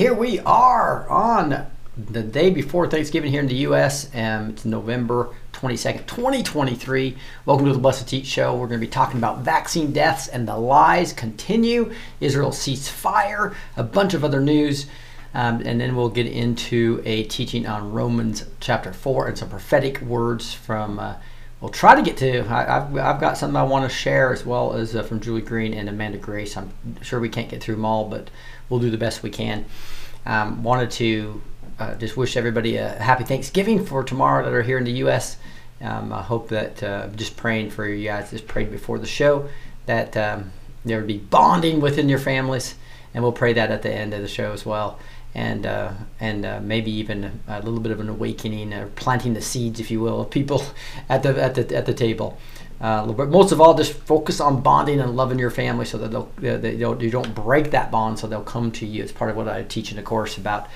Here we are on the day before Thanksgiving here in the U.S. and it's November 22nd, 2023. Welcome to the Blessed Teach Show. We're going to be talking about vaccine deaths and the lies continue. Israel cease fire, a bunch of other news, um, and then we'll get into a teaching on Romans chapter 4 and some prophetic words from. Uh, we'll try to get to. I, have I've got something I want to share as well as uh, from Julie Green and Amanda Grace. I'm sure we can't get through them all, but we'll do the best we can. Um, wanted to uh, just wish everybody a happy Thanksgiving for tomorrow that are here in the U.S. Um, I hope that uh, just praying for you guys, just prayed before the show that um, there would be bonding within your families, and we'll pray that at the end of the show as well. And uh, and uh, maybe even a little bit of an awakening, or planting the seeds, if you will, of people at the at the at the table. Uh, but most of all, just focus on bonding and loving your family so that they'll, they don't, you don't break that bond so they'll come to you. It's part of what I teach in the course about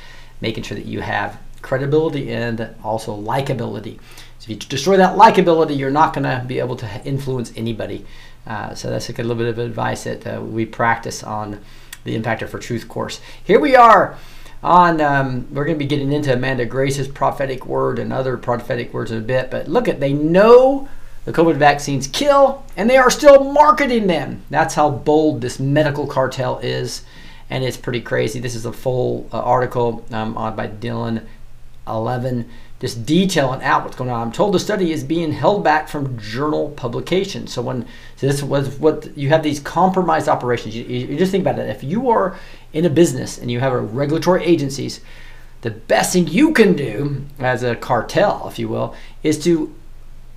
making sure that you have credibility and also likability. So if you destroy that likability, you're not going to be able to influence anybody. Uh, so that's like a little bit of advice that uh, we practice on the Impactor for Truth course. Here we are on, um, we're going to be getting into Amanda Grace's prophetic word and other prophetic words in a bit, but look at, they know the COVID vaccines kill, and they are still marketing them. That's how bold this medical cartel is, and it's pretty crazy. This is a full uh, article um, on by Dylan 11, just detailing out what's going on. I'm told the study is being held back from journal publication. So when so this was what you have these compromised operations. You, you just think about it. If you are in a business and you have a regulatory agencies, the best thing you can do as a cartel, if you will, is to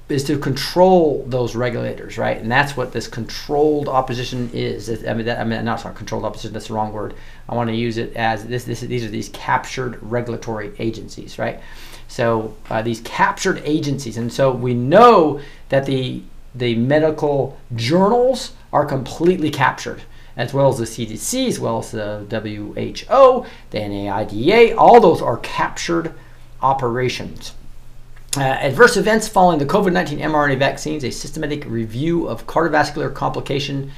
is to control those regulators, right? And that's what this controlled opposition is. I mean, that, I mean, not sorry, controlled opposition. That's the wrong word. I want to use it as this. This these are these captured regulatory agencies, right? So uh, these captured agencies, and so we know that the the medical journals are completely captured, as well as the CDC, as well as the WHO, the NIAID. All those are captured operations. Uh, adverse events following the COVID 19 mRNA vaccines, a systematic review of cardiovascular complication,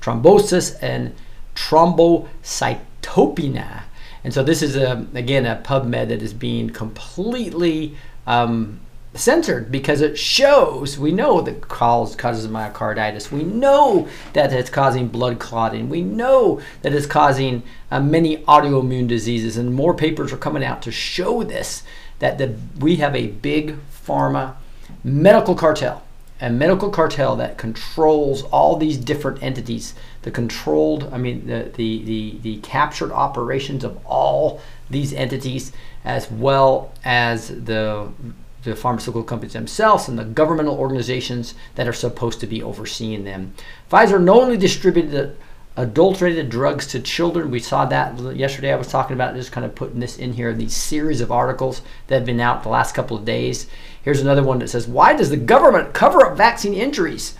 thrombosis, and thrombocytopenia. And so, this is, a, again, a PubMed that is being completely um, censored because it shows we know that cause causes myocarditis. We know that it's causing blood clotting. We know that it's causing uh, many autoimmune diseases, and more papers are coming out to show this that the, we have a big pharma medical cartel, a medical cartel that controls all these different entities, the controlled, I mean, the, the, the, the captured operations of all these entities, as well as the the pharmaceutical companies themselves and the governmental organizations that are supposed to be overseeing them. Pfizer not only distributed adulterated drugs to children. We saw that yesterday. I was talking about just kind of putting this in here, these series of articles that have been out the last couple of days. Here's another one that says, Why does the government cover up vaccine injuries?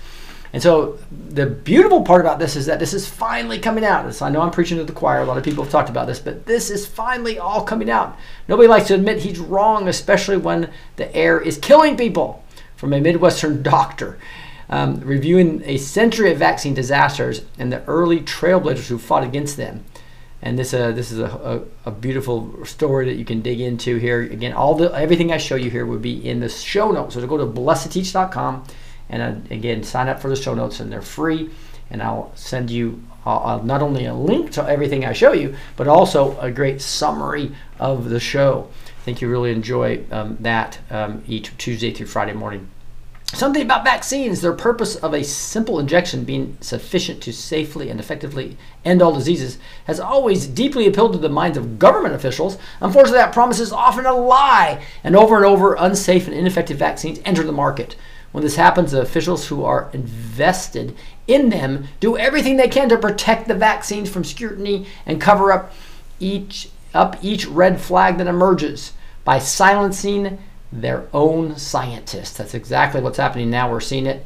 And so the beautiful part about this is that this is finally coming out. So I know I'm preaching to the choir. A lot of people have talked about this, but this is finally all coming out. Nobody likes to admit he's wrong, especially when the air is killing people from a Midwestern doctor um, reviewing a century of vaccine disasters and the early trailblazers who fought against them. And this, uh, this is a, a, a, beautiful story that you can dig into here. Again, all the everything I show you here would be in the show notes. So go to blessed2teach.com and uh, again sign up for the show notes, and they're free. And I'll send you uh, uh, not only a link to everything I show you, but also a great summary of the show. I think you really enjoy um, that um, each Tuesday through Friday morning. Something about vaccines, their purpose of a simple injection being sufficient to safely and effectively end all diseases, has always deeply appealed to the minds of government officials. Unfortunately, that promise is often a lie, and over and over, unsafe and ineffective vaccines enter the market. When this happens, the officials who are invested in them do everything they can to protect the vaccines from scrutiny and cover up each up each red flag that emerges by silencing their own scientists. That's exactly what's happening now. We're seeing it.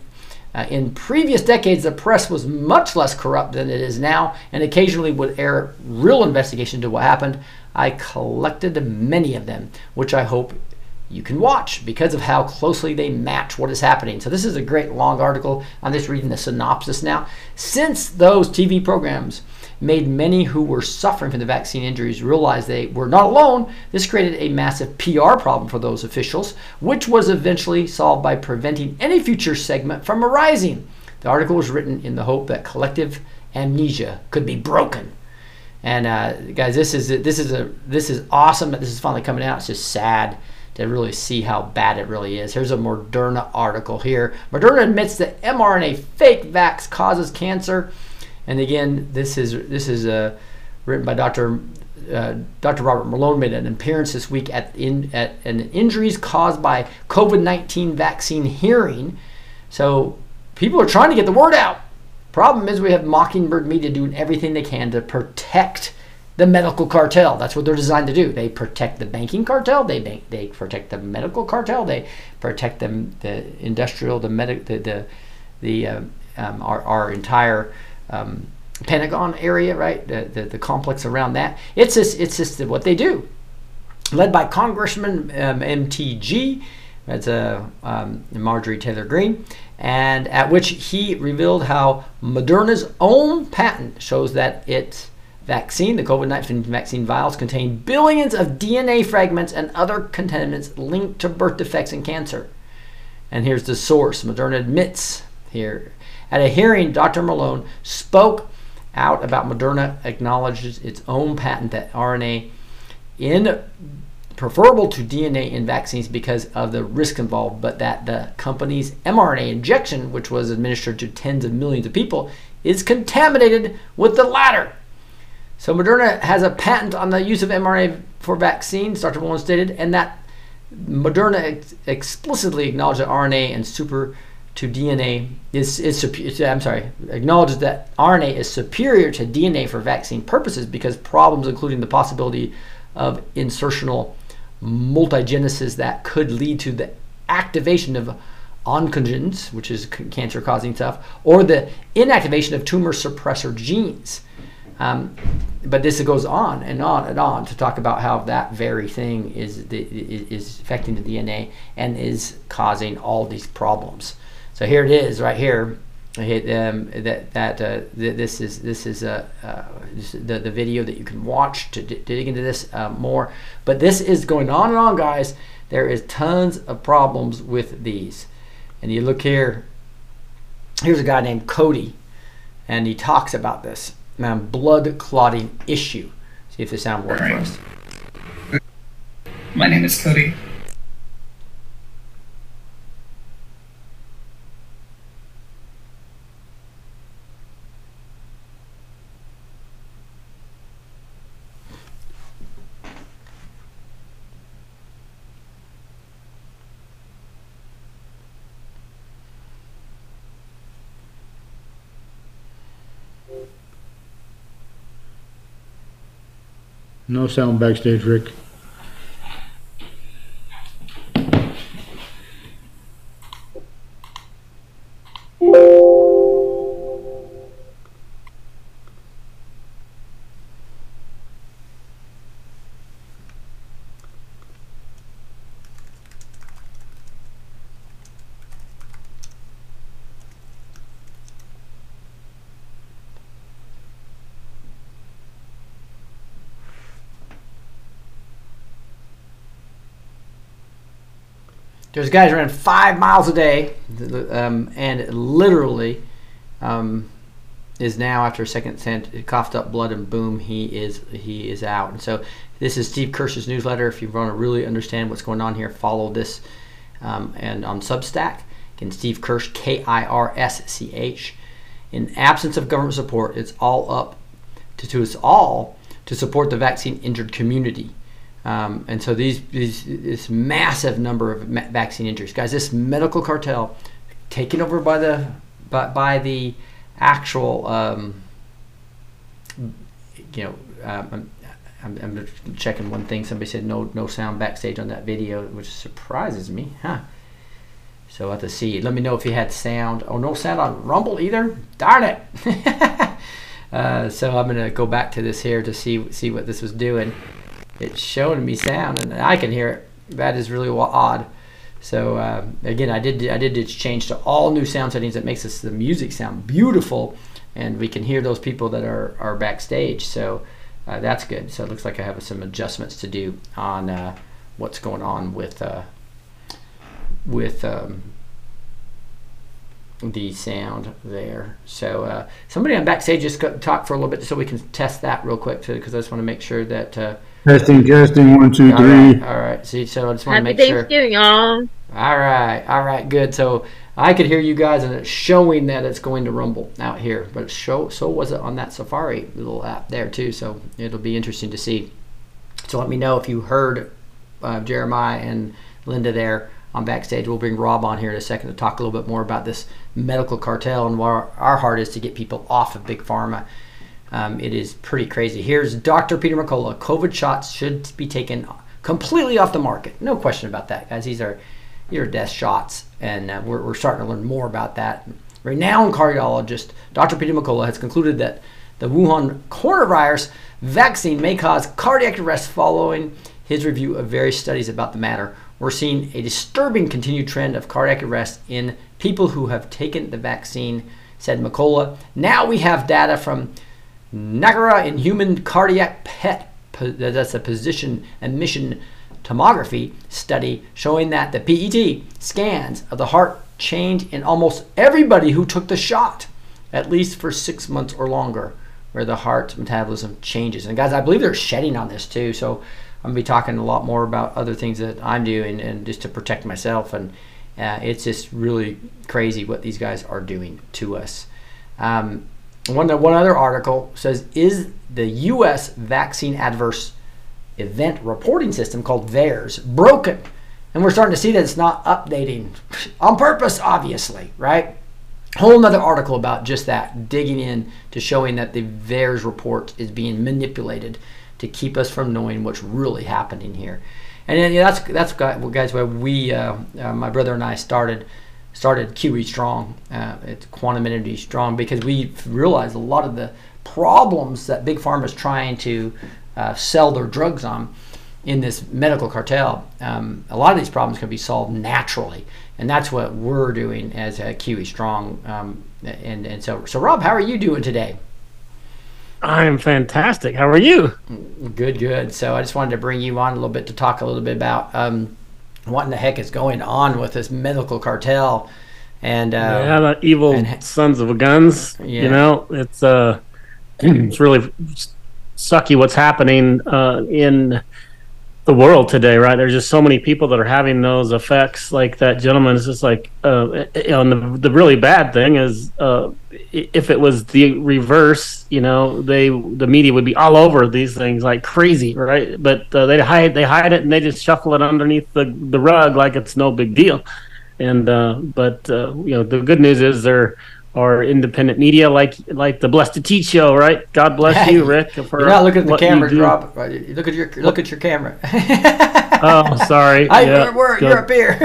Uh, in previous decades, the press was much less corrupt than it is now and occasionally would air real investigation into what happened. I collected many of them, which I hope you can watch because of how closely they match what is happening. So, this is a great long article. I'm just reading the synopsis now. Since those TV programs made many who were suffering from the vaccine injuries realize they were not alone. This created a massive PR problem for those officials, which was eventually solved by preventing any future segment from arising. The article was written in the hope that collective amnesia could be broken. And uh, guys, this is this is a this is awesome that this is finally coming out. It's just sad to really see how bad it really is. Here's a Moderna article here. Moderna admits that mRNA fake vax causes cancer. And again, this is this is uh, written by Dr. Uh, Dr. Robert Malone made an appearance this week at in at an injuries caused by COVID-19 vaccine hearing. So people are trying to get the word out. Problem is, we have Mockingbird Media doing everything they can to protect the medical cartel. That's what they're designed to do. They protect the banking cartel. They they, they protect the medical cartel. They protect them the industrial, the medic, the the, the uh, um, our, our entire um, Pentagon area, right? The, the, the complex around that. It's just it's just what they do. Led by Congressman um, MTG. That's a uh, um, Marjorie Taylor Greene, and at which he revealed how Moderna's own patent shows that its vaccine, the COVID 19 vaccine vials, contain billions of DNA fragments and other contaminants linked to birth defects and cancer. And here's the source Moderna admits here. At a hearing, Dr. Malone spoke out about Moderna acknowledges its own patent that RNA in preferable to DNA in vaccines because of the risk involved, but that the company's mRNA injection, which was administered to tens of millions of people, is contaminated with the latter. So Moderna has a patent on the use of mRNA for vaccines, Dr. Malone stated, and that Moderna ex- explicitly acknowledged that RNA and super to DNA is, is I'm sorry, acknowledges that RNA is superior to DNA for vaccine purposes because problems including the possibility of insertional mutagenesis that could lead to the activation of oncogenes, which is cancer causing stuff, or the inactivation of tumor suppressor genes. Um, but this goes on and on and on to talk about how that very thing is the, is affecting the DNA and is causing all these problems. So here it is, right here. Um, that that uh, th- this is this is a uh, this is the the video that you can watch to dig into this uh, more. But this is going on and on, guys. There is tons of problems with these, and you look here. Here's a guy named Cody, and he talks about this blood clotting issue. See if the sound works right. for us. My name is Cody. No sound backstage, Rick. There's guys running five miles a day, um, and literally um, is now after a second scent, coughed up blood, and boom, he is he is out. And so this is Steve Kirsch's newsletter. If you want to really understand what's going on here, follow this. Um, and on Substack, again, Steve Kirsch, K I R S C H. In absence of government support, it's all up to, to us all to support the vaccine injured community. Um, and so these, these this massive number of vaccine injuries, guys. This medical cartel, taken over by the by, by the actual, um, you know, um, I'm, I'm, checking one thing. Somebody said no no sound backstage on that video, which surprises me, huh? So I have to see. Let me know if you had sound. Oh, no sound on Rumble either. Darn it! uh, so I'm gonna go back to this here to see see what this was doing it's showing me sound and I can hear it. That is really odd. So uh, again, I did I did change to all new sound settings that makes the music sound beautiful. and we can hear those people that are are backstage. So uh, that's good. So it looks like I have some adjustments to do on uh, what's going on with uh, with um, the sound there. So uh, somebody on backstage just got, talk for a little bit so we can test that real quick because I just want to make sure that. Testing, testing, one, two, all three. right, all right. See, so I just want to Happy make sure. Thanksgiving, y'all. All right, all right, good. So I could hear you guys, and it's showing that it's going to rumble out here. But show so was it on that Safari little app there too. So it'll be interesting to see. So let me know if you heard uh, Jeremiah and Linda there on backstage. We'll bring Rob on here in a second to talk a little bit more about this medical cartel and where our heart is to get people off of big pharma. Um, it is pretty crazy. Here's Dr. Peter McCullough. COVID shots should be taken completely off the market. No question about that, guys. These are your death shots, and uh, we're, we're starting to learn more about that. Renowned cardiologist Dr. Peter McCullough has concluded that the Wuhan coronavirus vaccine may cause cardiac arrest following his review of various studies about the matter. We're seeing a disturbing continued trend of cardiac arrest in people who have taken the vaccine, said McCullough. Now we have data from Nakahara in human cardiac PET, that's a positron emission tomography study showing that the PET scans of the heart changed in almost everybody who took the shot, at least for six months or longer, where the heart metabolism changes. And guys, I believe they're shedding on this too. So I'm gonna be talking a lot more about other things that I'm doing and just to protect myself. And uh, it's just really crazy what these guys are doing to us. Um, one, one other article says, is the U.S. vaccine adverse event reporting system called VAERS broken? And we're starting to see that it's not updating on purpose, obviously, right? Whole another article about just that, digging in to showing that the VAERS report is being manipulated to keep us from knowing what's really happening here. And that's that's guys where we, uh, uh, my brother and I started started QE Strong. Uh, it's Quantum Energy Strong because we realized a lot of the problems that big pharma is trying to uh, sell their drugs on in this medical cartel. Um, a lot of these problems can be solved naturally, and that's what we're doing as a QE Strong. Um, and and so so Rob, how are you doing today? I am fantastic. How are you? Good, good. So I just wanted to bring you on a little bit to talk a little bit about um, what in the heck is going on with this medical cartel and uh, yeah, the evil and, sons of guns. Yeah. You know, it's uh, it's really sucky what's happening uh, in the world today, right? There's just so many people that are having those effects. Like that gentleman is just like, uh, and the, the really bad thing is, uh, if it was the reverse, you know, they the media would be all over these things like crazy, right? But uh, they hide they hide it and they just shuffle it underneath the the rug like it's no big deal. And uh, but uh, you know, the good news is they're or independent media like like the Blessed to Teach show, right? God bless you, Rick. For You're not looking at the camera, Rob. Look at your look at your camera. oh, sorry. I, yeah, we're, you're up here.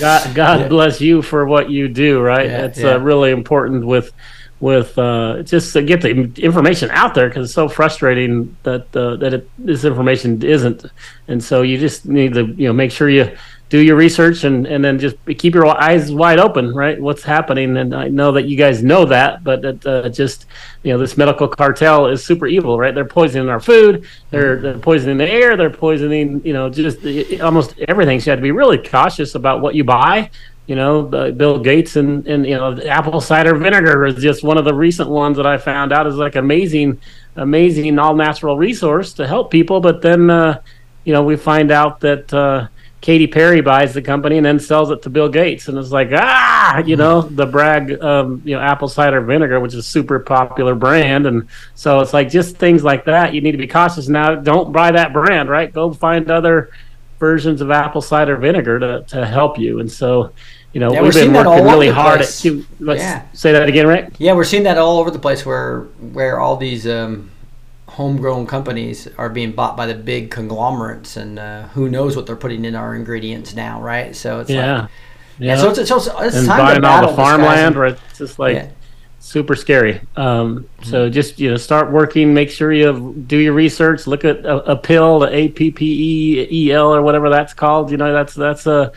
God, God yeah. bless you for what you do, right? Yeah, it's yeah. Uh, really important with with uh, just to get the information out there because it's so frustrating that uh, that it, this information isn't, and so you just need to you know make sure you do your research and, and then just keep your eyes wide open, right? What's happening? And I know that you guys know that, but it, uh, just you know, this medical cartel is super evil, right? They're poisoning our food, they're, they're poisoning the air, they're poisoning, you know, just almost everything. So you have to be really cautious about what you buy. You know, the, Bill Gates and and you know, apple cider vinegar is just one of the recent ones that I found out is like amazing, amazing all natural resource to help people. But then, uh, you know, we find out that. Katy Perry buys the company and then sells it to Bill Gates, and it's like ah, you know, the Bragg, um, you know, apple cider vinegar, which is a super popular brand, and so it's like just things like that. You need to be cautious now. Don't buy that brand, right? Go find other versions of apple cider vinegar to, to help you. And so, you know, yeah, we've been working really hard at. Let's yeah. say that again, Rick. Yeah, we're seeing that all over the place where where all these. Um, homegrown companies are being bought by the big conglomerates, and uh, who knows what they're putting in our ingredients now, right? So it's yeah, like, yeah. yeah so it's, it's, it's and time buying to battle all the farmland, where it's just like yeah. super scary. Um, mm-hmm. So just you know, start working. Make sure you do your research. Look at a, Apeel, the A P P E E L or whatever that's called. You know, that's that's a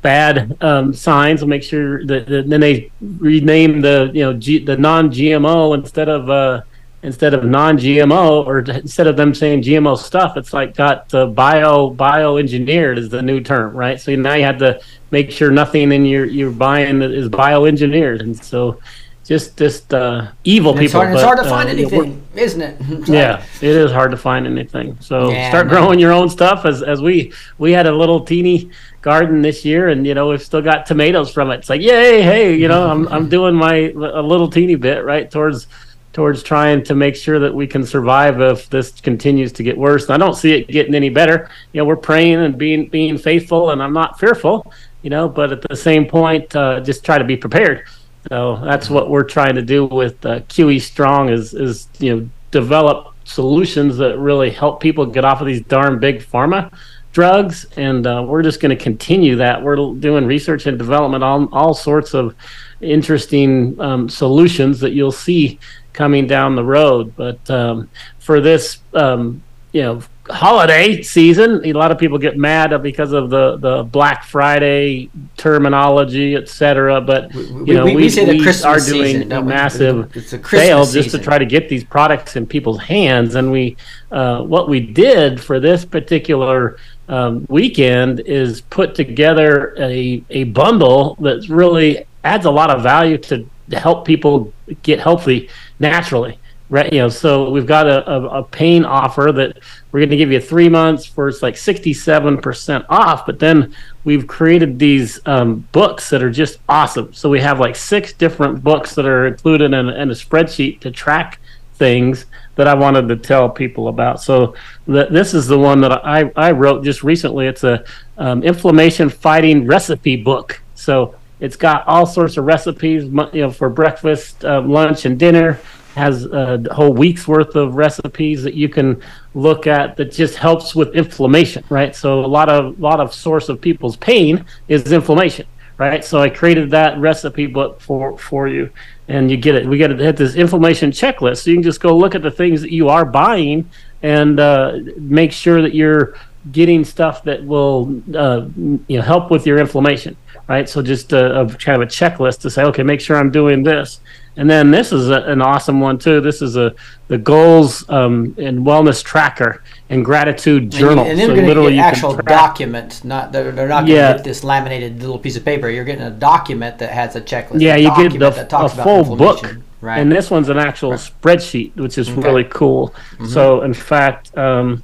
bad um, signs. We'll make sure that, that, then they rename the you know G, the non-GMO instead of uh, instead of non-GMO or instead of them saying GMO stuff. It's like got the bio bioengineered is the new term, right? So now you have to make sure nothing in your you're buying is bioengineered, and so just just uh, evil and people. It's hard, but, it's hard to uh, find anything, isn't it? yeah, it is hard to find anything. So Yeah, start man. growing your own stuff. As as we we had a little teeny garden this year, and you know we've still got tomatoes from it. It's like yay, hey, you know I'm I'm doing my a little teeny bit right towards towards trying to make sure that we can survive if this continues to get worse. And I don't see it getting any better. You know, we're praying and being being faithful, and I'm not fearful. You know, but at the same point, uh, just try to be prepared. So that's what we're trying to do with uh, QE Strong is is you know develop solutions that really help people get off of these darn big pharma drugs, and uh, we're just going to continue that. We're doing research and development on all sorts of interesting um, solutions that you'll see coming down the road. But um, for this, um, you know, holiday season, a lot of people get mad because of the the Black Friday terminology, et cetera. But you know, we- we, we we are doing a massive It's the Christmas sale just season. to try to get these products in people's hands. And we, uh, what we did for this particular um, weekend is put together a a bundle that really adds a lot of value to help people get healthy naturally. Right, you know, so we've got a, a, a pain offer that we're going to give you three months for it's like 67% off. But then we've created these um, books that are just awesome. So we have like six different books that are included in, in a spreadsheet to track things that I wanted to tell people about. So th- this is the one that I, I wrote just recently. It's a um, inflammation fighting recipe book. So it's got all sorts of recipes, you know, for breakfast, uh, lunch, and dinner. Has a whole week's worth of recipes that you can look at that just helps with inflammation, right? So a lot of lot of source of people's pain is inflammation, right? So I created that recipe book for for you, and you get it. We got it hit this inflammation checklist, so you can just go look at the things that you are buying and uh, make sure that you're getting stuff that will uh, you know help with your inflammation, right? So just a, a kind of a checklist to say, okay, make sure I'm doing this. And then this is a, an awesome one too. This is a the goals um, and wellness tracker and gratitude And, you, journal. and they're So literally get you can actual document. Not they're, they're not going to Yeah. get this laminated little piece of paper. You're getting a document that has a checklist. Yeah, a you get the, that talks a about full book. Right. and this one's an actual spreadsheet, which is Okay. really cool. So, in fact, um,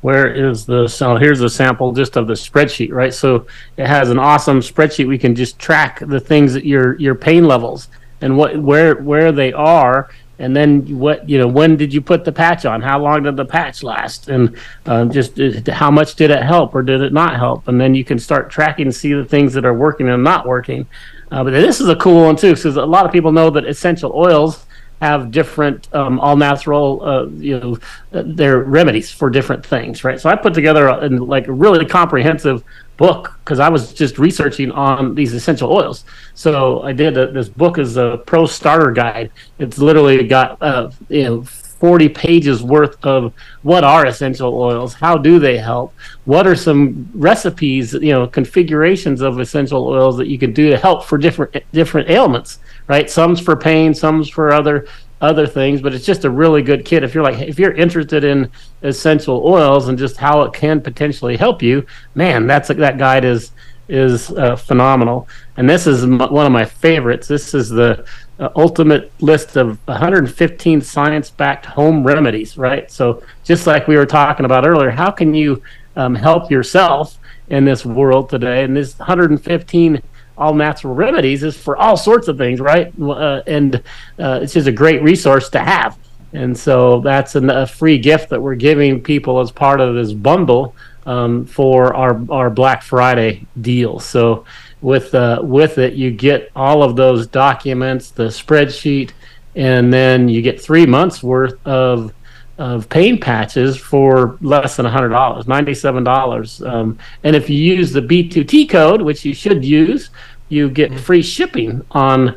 where is the so here's a sample just of the spreadsheet, right? So it has an awesome spreadsheet. We can just track the things that your your pain levels and what where where they are, and then what you know when did you put the patch on? How long did the patch last? And um, just uh, how much did it help or did it not help? And then you can start tracking see the things that are working and not working. Uh, but this is a cool one too, because a lot of people know that essential oils have different um, all natural uh, you know their remedies for different things right? So i put together a, like a really comprehensive book because i was just researching on these essential oils. So i did a, this book is a pro starter guide. It's literally got uh, you know 40 pages worth of what are essential oils? How do they help? What are some recipes you know configurations of essential oils that you can do to help for different different ailments right? Some's for pain some's for other other things but it's just a really good kit. If you're like if you're interested in essential oils and just how it can potentially help you man that's that guide is is uh, phenomenal. And this is m- one of my favorites. This is the uh, ultimate list of 115 science-backed home remedies right? So just like we were talking about earlier how can you um, help yourself in this world today? And this 115 all natural remedies is for all sorts of things right? Uh, and uh, it's just a great resource to have. And so that's an, a free gift that we're giving people as part of this bundle um, for our, our Black Friday deal. So with uh, with it, you get all of those documents, the spreadsheet, and then you get three months worth of of pain patches for less than hundred dollars, ninety seven dollars. Um, and if you use the B two T code, which you should use, you get free shipping on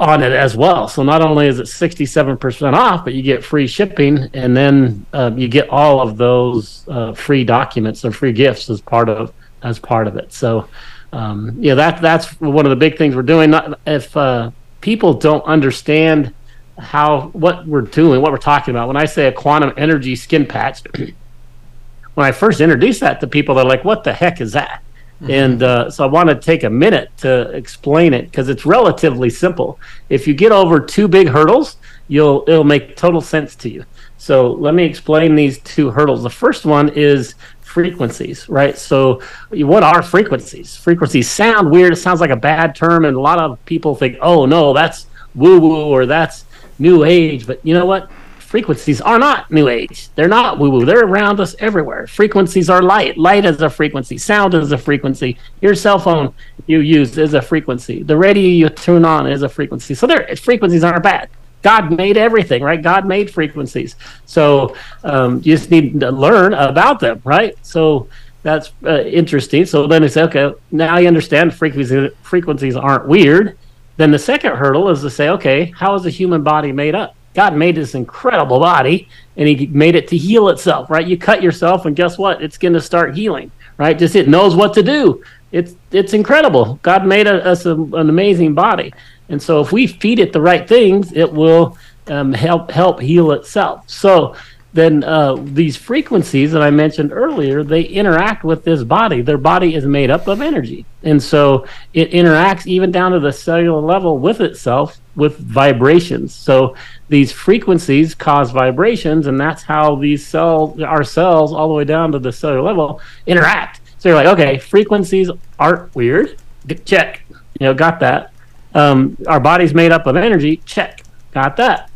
on it as well. So not only is it 67% off, but you get free shipping and then um, you get all of those uh, free documents and free gifts as part of as part of it. So, um, yeah, that that's one of the big things we're doing. Not, if uh, people don't understand how what we're doing, what we're talking about, when I say a quantum energy skin patch, when I first introduced that to people, they're like, "What the heck is that?" Mm-hmm. And uh, so I want to take a minute to explain it because it's relatively simple. If you get over two big hurdles, you'll it'll make total sense to you. So let me explain these two hurdles. The first one is frequencies, right? So what are frequencies? Frequencies sound weird. It sounds like a bad term, and a lot of people think, "Oh no, that's woo woo," or "That's new age." But you know what? frequencies are not new age. They're not woo woo. They're around us everywhere. Frequencies are light. Light is a frequency. Sound is a frequency. Your cell phone you use is a frequency. The radio you turn on is a frequency. So frequencies aren't bad. God made everything, right? God made frequencies. So um, you just need to learn about them, right? So that's uh, interesting. So then it's okay. Now you understand frequencies. Frequencies aren't weird. Then the second hurdle is to say, okay, how is the human body made up? God made this incredible body and he made it to heal itself, right? You cut yourself and guess what? It's going to start healing, right? Just it knows what to do. It's it's incredible. God made us an amazing body. And so if we feed it the right things, it will um, help help heal itself. So then uh, these frequencies that I mentioned earlier, they interact with this body. Their body is made up of energy. And so it interacts even down to the cellular level with itself with vibrations. So these frequencies cause vibrations, and that's how these cells, our cells, all the way down to the cellular level, interact. So you're like, okay, frequencies aren't weird. Check. You know, got that. Um, our body's made up of energy. Check. Got that.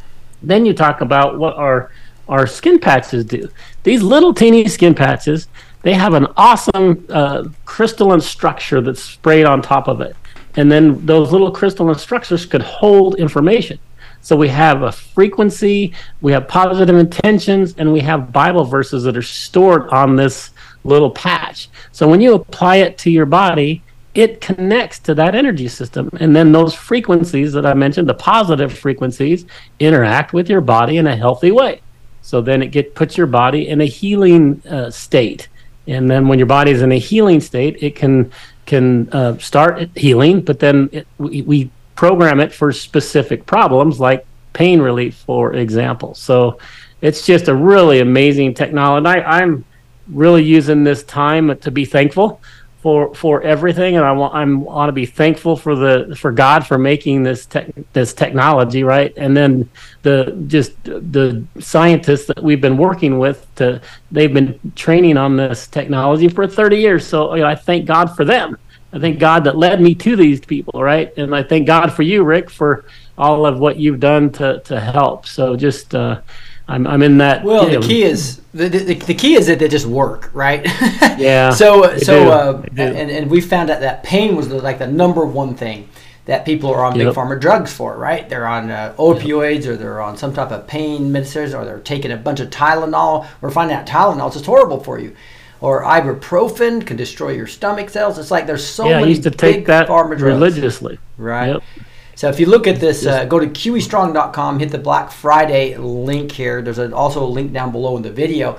then you talk about what our our skin patches do. These little teeny skin patches, they have an awesome uh, crystalline structure that's sprayed on top of it. And then those little crystalline structures could hold information. So we have a frequency, we have positive intentions, and we have Bible verses that are stored on this little patch. So when you apply it to your body, it connects to that energy system. And then those frequencies that I mentioned, the positive frequencies, interact with your body in a healthy way. So then it get puts your body in a healing uh, state. And then when your body is in a healing state, it can can uh, start healing, but then it, we, we program it for specific problems like pain relief, for example. So it's just a really amazing technology. I, I'm really using this time to be thankful for for everything, and I want I want to be thankful for the for God for making this tech, this technology, right? And then the just the scientists that we've been working with to they've been training on this technology for 30 years. So you know, I thank God for them. I thank God that led me to these people, right? And I thank God for you, Rick, for all of what you've done to to help. So just. Uh, I'm, I'm in that. Well, the know, key is the, the, the key is that they just work, right? yeah. so so uh, and and we found out that pain was the, like the number one thing that people are on yep. big pharma drugs for, right? They're on uh, opioids yep. or they're on some type of pain medicines or they're taking a bunch of Tylenol. We're finding out Tylenol is just horrible for you. Or ibuprofen can destroy your stomach cells. It's like there's so yeah, many I used to take that religiously. Right. Yep. So if you look at this, uh, go to QEstrong.com, hit the Black Friday link here. There's a, also a link down below in the video.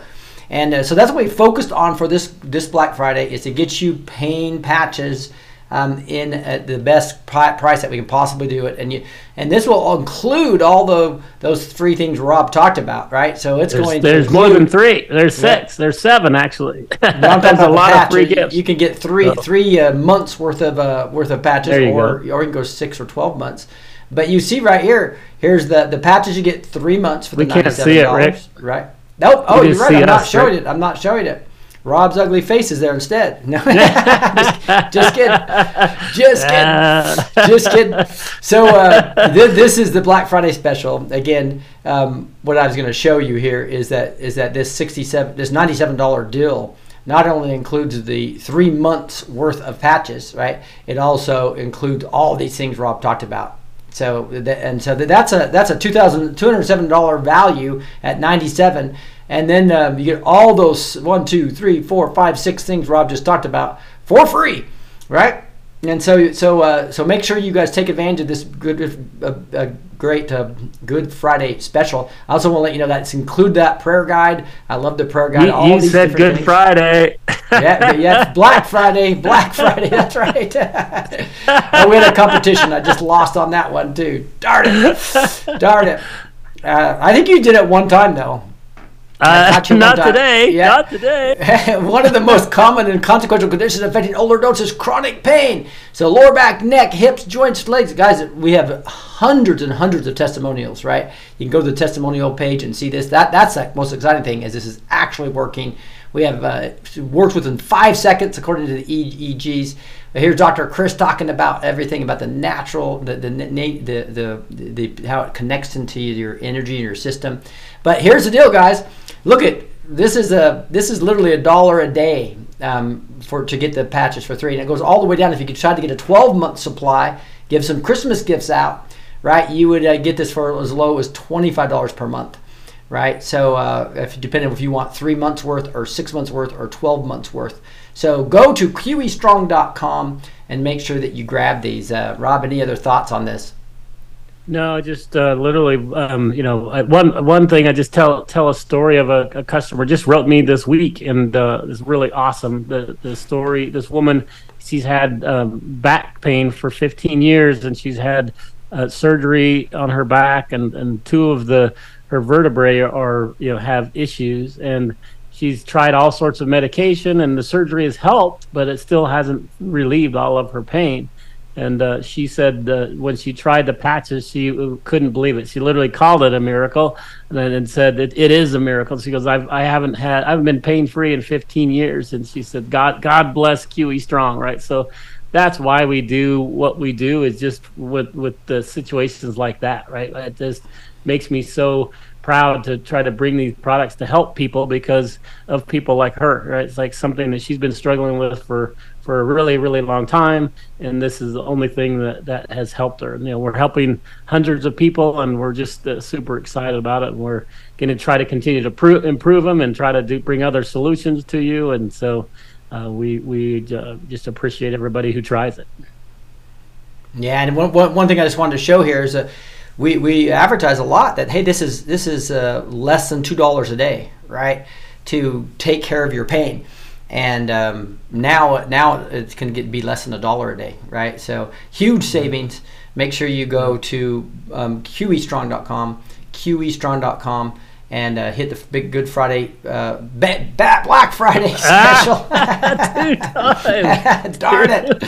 And uh, so that's what we focused on for this this Black Friday is to get you pain patches um, in at the best price that we can possibly do it. And you, and this will include all the those three things Rob talked about, right? So it's there's, going. There's include, more than three. There's six. Yeah. There's seven actually. That's a lot of free gifts. You can get three oh. three uh, months worth of uh, worth of patches, or go. or you can go six or twelve months. But you see right here, here's the the patches you get three months for the we can't see it, Rick. Right? Nope. Oh, you are right. I'm not showing it. I'm not showing it. Rob's ugly face is there instead. No, just, just kidding, just kidding, just kidding. So uh, th- this is the Black Friday special. Again, um, what I was going to show you here is that is that this sixty-seven, this ninety-seven dollar deal not only includes the three months worth of patches, right? It also includes all these things Rob talked about. So and so that's a that's a two thousand two hundred seven dollar value at ninety-seven and then um, you get all those one, two, three, four, five, six things Rob just talked about for free, right? And so, so, uh, so make sure you guys take advantage of this good, uh, uh, great uh, Good Friday special. I also want to let you know that it's include that prayer guide. I love the prayer guide. You, you said Good things. Friday. yeah, yeah, Black Friday, Black Friday. That's right. I win a competition. I just lost on that one too. Darn it! Darn it! Uh, I think you did it one time though. Uh, not today. Yeah. Not today. One of the most common and consequential conditions affecting older adults is chronic pain. So lower back, neck, hips, joints, legs. Guys, we have hundreds and hundreds of testimonials, right? You can go to the testimonial page and see this. That That's the most exciting thing is this is actually working. We have uh, works within five seconds according to the EEGs. Here's Dr. Chris talking about everything about the natural, the the, the the the, how it connects into your energy and your system. But here's the deal, guys look at this is a this is literally a dollar a day um, for to get the patches for three, and it goes all the way down. If you could try to get a 12 month supply, give some Christmas gifts out, right? You would uh, get this for as low as $25 per month, right? So uh, if depending if you want three months worth or six months worth or 12 months worth. So go to qestrong.com and make sure that you grab these. Uh, Rob, any other thoughts on this? No, just uh, literally, um, you know, one one thing I just tell tell a story of a, a customer just wrote me this week, and uh, it's really awesome. The the story, this woman, she's had um, back pain for 15 years, and she's had uh, surgery on her back, and and two of the her vertebrae are you know have issues, and she's tried all sorts of medication, and the surgery has helped, but it still hasn't relieved all of her pain and uh, she said uh, when she tried the patches, she couldn't believe it. She literally called it a miracle, and, and said it, it is a miracle. She goes, I've I haven't had I've been pain free in 15 years, and she said, God God bless QE Strong, right? So that's why we do what we do is just with with the situations like that, right? It just makes me so proud to try to bring these products to help people because of people like her, right? It's like something that she's been struggling with for for a really, really long time, and this is the only thing that that has helped her. And, you know, we're helping hundreds of people, and we're just uh, super excited about it. And we're going to try to continue to pro- improve them and try to do, bring other solutions to you. And so, uh, we we uh, just appreciate everybody who tries it. Yeah, and one, one, one thing I just wanted to show here is that we, we advertise a lot that hey, this is this is uh, less than two dollars a day, right, to take care of your pain and um, now now it can get be less than a dollar a day, right? So huge mm-hmm. savings. Make sure you go to um, qestrong.com, qestrong.com, and uh, hit the big Good Friday, uh, ba- ba- Black Friday special. Ah, Darn it,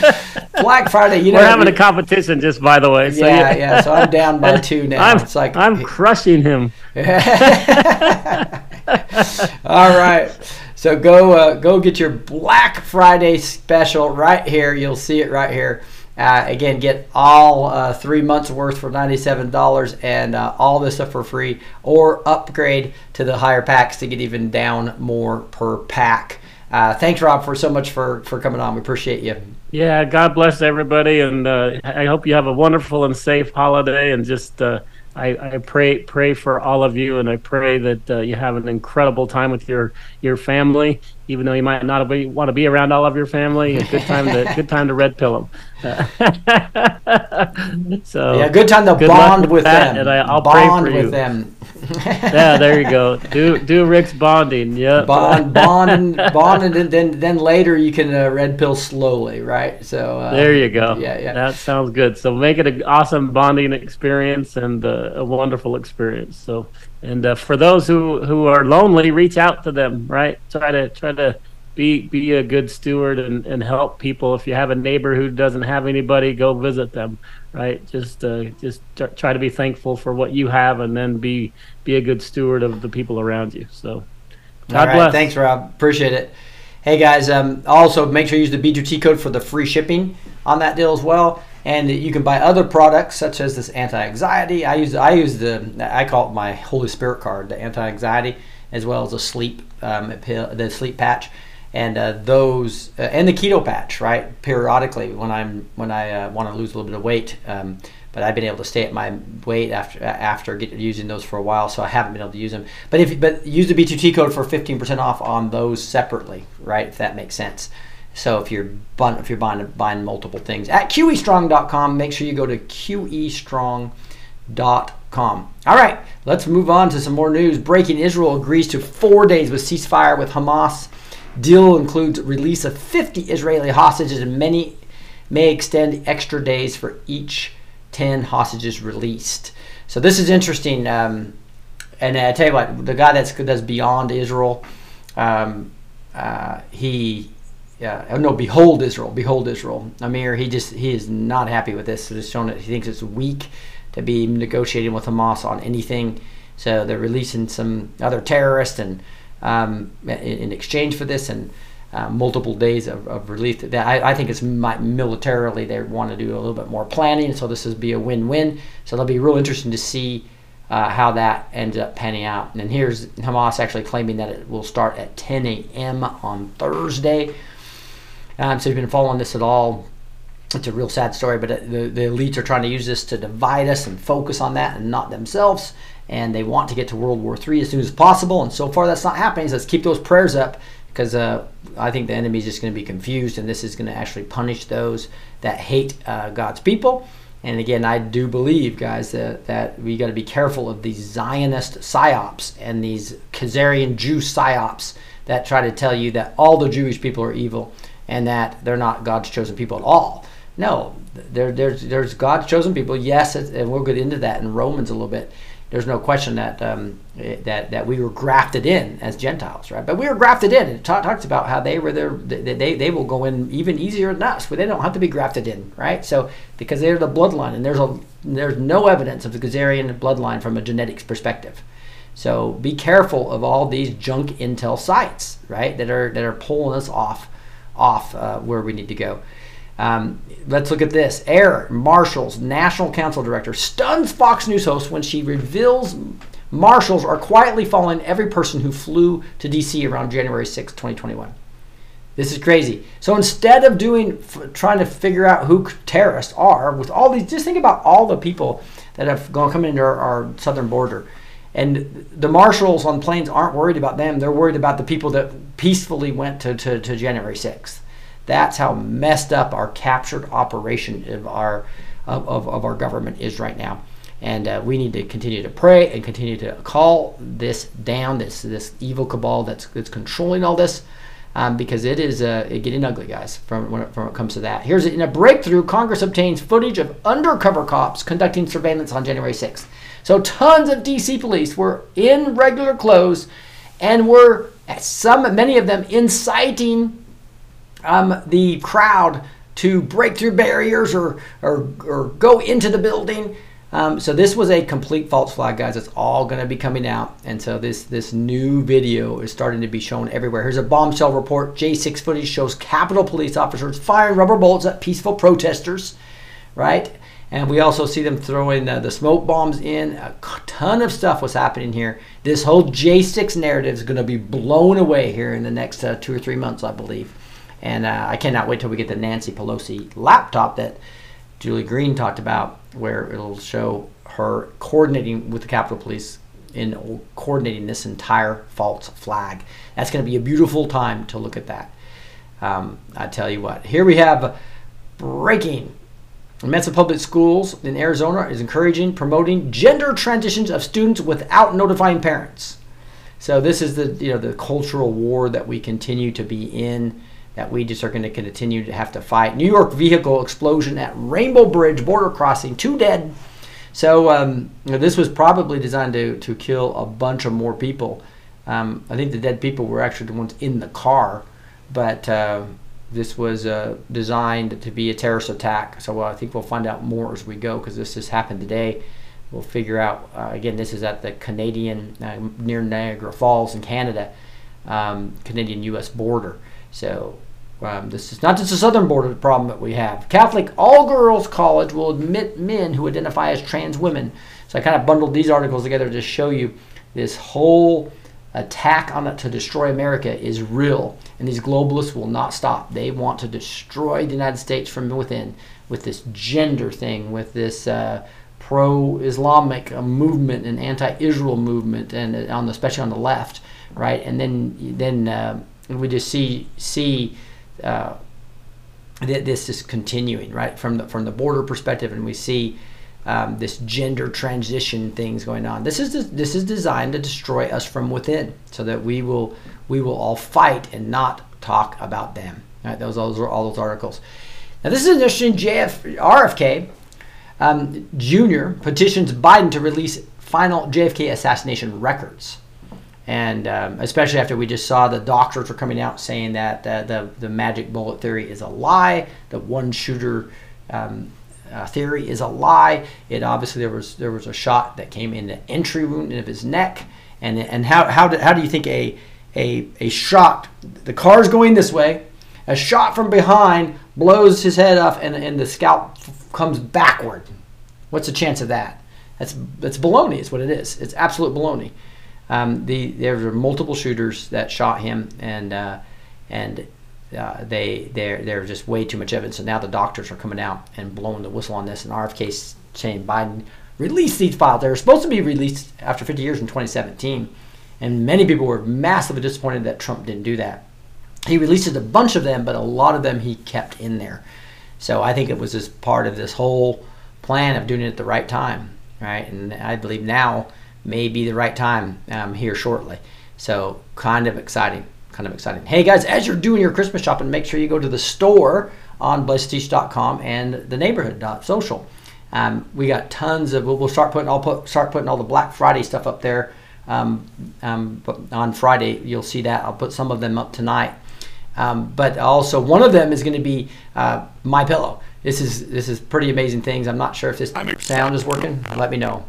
Black Friday. You know, we're having a competition, just by the way. So yeah, yeah, yeah. So I'm down by two now. I'm, it's like I'm crushing him. All right. So go uh, go get your Black Friday special right here. You'll see it right here. Uh, again, get all uh, three months worth for $97 and uh, all this stuff for free, or upgrade to the higher packs to get even down more per pack. Uh, thanks, Rob, for so much for, for coming on. We appreciate you. Yeah, God bless everybody, and uh, I hope you have a wonderful and safe holiday. And just uh, I, I, pray pray for all of you, and I pray that you have an incredible time with your your family. Even though you might not be, want to be around all of your family, a good time to good time to red pill them. so yeah, good time to good bond with, with them, and I, will bond pray for with you. them. yeah, there you go. Do do Rick's bonding. Yeah, bond bond bond, and then then later you can uh, red pill slowly, right? So uh, there you go. Yeah, yeah. That sounds good. So make it an awesome bonding experience and uh, a wonderful experience. So and uh, for those who who are lonely, reach out to them. Right, try to try to be be a good steward and, and help people. If you have a neighbor who doesn't have anybody, go visit them. Right, just uh, just try to be thankful for what you have, and then be be a good steward of the people around you. So, God bless. Thanks, Rob. Appreciate it. Hey guys, um, also make sure you use the B2T code for the free shipping on that deal as well. And you can buy other products such as this anti-anxiety. I use I use the I call it my Holy Spirit card, the anti-anxiety, as well as a sleep um, the sleep patch. And uh, those uh, and the keto patch right? Periodically when i'm when i uh, want to lose a little bit of weight um, but i've been able to stay at my weight after after get, using those for a while so i haven't been able to use them. But if but use the b2t code for 15% off on those separately right? If that makes sense so if you're buying, if you're buying buying multiple things at qestrong.com make sure you go to qestrong.com all right let's move on to some more news breaking israel agrees to four days with ceasefire with hamas Deal includes release of 50 Israeli hostages and many may extend extra days for each 10 hostages released. So this is interesting. Um, and I tell you what, the guy that's that's beyond Israel, um, uh, he, uh, oh no, behold Israel, behold Israel. Amir, he just he is not happy with this. So just showing that he thinks it's weak to be negotiating with Hamas on anything. So they're releasing some other terrorists and um, in, in, exchange for this and uh, multiple days of, of relief. That I, I think it's militarily they want to do a little bit more planning. So this would be a win-win. So it'll be real interesting to see uh, how that ends up panning out. And here's Hamas actually claiming that it will start at 10 a.m. on Thursday. Um, so if you've been following this at all, it's a real sad story, but the, the elites are trying to use this to divide us and focus on that and not themselves. And they want to get to World War III as soon as possible. And so far, that's not happening. So let's keep those prayers up because uh, I think the enemy is just going to be confused, and this is going to actually punish those that hate uh, God's people. And again, I do believe, guys, that, that we got to be careful of these Zionist psyops and these Khazarian Jew psyops that try to tell you that all the Jewish people are evil and that they're not God's chosen people at all. No, there, there's there's God's chosen people. Yes, and we'll get into that in Romans a little bit there's no question that um, that that we were grafted in as Gentiles, right? But we were grafted in. It talks about how they were there. They, they, they will go in even easier than us, but they don't have to be grafted in, right? So because they're the bloodline, and there's a there's no evidence of the Khazarian bloodline from a genetics perspective. So be careful of all these junk intel sites, right? That are that are pulling us off off uh, where we need to go. Um, let's look at this. Air Marshall's National Council Director stuns Fox News host when she reveals marshals are quietly following every person who flew to D.C. around January 6, 2021. This is crazy. So instead of doing, trying to figure out who terrorists are, with all these, just think about all the people that have gone come into our, our southern border. And the marshals on planes aren't worried about them. They're worried about the people that peacefully went to, to, to January 6th. That's how messed up our captured operation of our of, of, of our government is right now. And uh, we need to continue to pray and continue to call this down, this this evil cabal that's that's controlling all this, um, because it is uh, getting ugly, guys. From when, it, from when it comes to that, here's in a breakthrough: Congress obtains footage of undercover cops conducting surveillance on January 6th. So tons of DC police were in regular clothes, and were some many of them inciting um, the crowd to break through barriers or, or, or go into the building. Um, so this was a complete false flag, guys. It's all going to be coming out, and so this this new video is starting to be shown everywhere. Here's a bombshell report. J6 footage shows Capitol police officers firing rubber bullets at peaceful protesters, right? And we also see them throwing uh, the smoke bombs in. A ton of stuff was happening here. This whole J6 narrative is going to be blown away here in the next uh, two or three months, I believe. And uh, I cannot wait till we get the Nancy Pelosi laptop that Julie Green talked about, where it'll show her coordinating with the Capitol Police in coordinating this entire false flag. That's going to be a beautiful time to look at that. Um, I tell you what, here we have breaking. Mesa Public Schools in Arizona is encouraging, promoting gender transitions of students without notifying parents. So this is the you know the cultural war that we continue to be in that we just are going to continue to have to fight. New York vehicle explosion at Rainbow Bridge border crossing, two dead. So um, you know, this was probably designed to, to kill a bunch of more people. Um, I think the dead people were actually the ones in the car, but uh, this was uh, designed to be a terrorist attack. So uh, I think we'll find out more as we go because this has happened today. We'll figure out, uh, again, this is at the Canadian, uh, near Niagara Falls in Canada, um, Canadian US border. So um, this is not just a southern border problem that we have. Catholic all girls college will admit men who identify as trans women. So I kind of bundled these articles together to show you this whole attack on it to destroy America is real, and these globalists will not stop. They want to destroy the United States from within with this gender thing, with this uh, pro-Islamic uh, movement and anti-Israel movement, and uh, on the, especially on the left, right? And then then uh, we just see see uh, that this is continuing right from the from the border perspective, and we see um, this gender transition things going on. This is this is designed to destroy us from within, so that we will we will all fight and not talk about them. Right? Those those are all those articles. Now this is an interesting. JF RFK um, Jr. petitions Biden to release final JFK assassination records. And um, especially after we just saw the doctors were coming out saying that uh, the, the magic bullet theory is a lie, the one shooter um, uh, theory is a lie. It obviously there was there was a shot that came in the entry wound of his neck, and and how how do, how do you think a a a shot the car's going this way, a shot from behind blows his head off, and and the scalp f- comes backward. What's the chance of that? That's that's baloney. Is what it is. It's absolute baloney. Um, the there were multiple shooters that shot him, and uh, and uh, they they're they're just way too much evidence. So now the doctors are coming out and blowing the whistle on this, and RFK saying Biden released these files. They were supposed to be released after 50 years in 2017, and many people were massively disappointed that Trump didn't do that. He released a bunch of them, but a lot of them he kept in there. So I think it was just part of this whole plan of doing it at the right time, right? And I believe now may be the right time um, here shortly. So kind of exciting kind of exciting. Hey guys, as you're doing your Christmas shopping, make sure you go to the store on blessed2teach.com and the neighborhood.social. Um, we got tons of. We'll start putting. I'll put start putting all the Black Friday stuff up there. Um, um, on Friday, you'll see that. I'll put some of them up tonight. Um, but also, one of them is going to be uh, my pillow. This is this is pretty amazing things. I'm not sure if this sound is working. Let me know.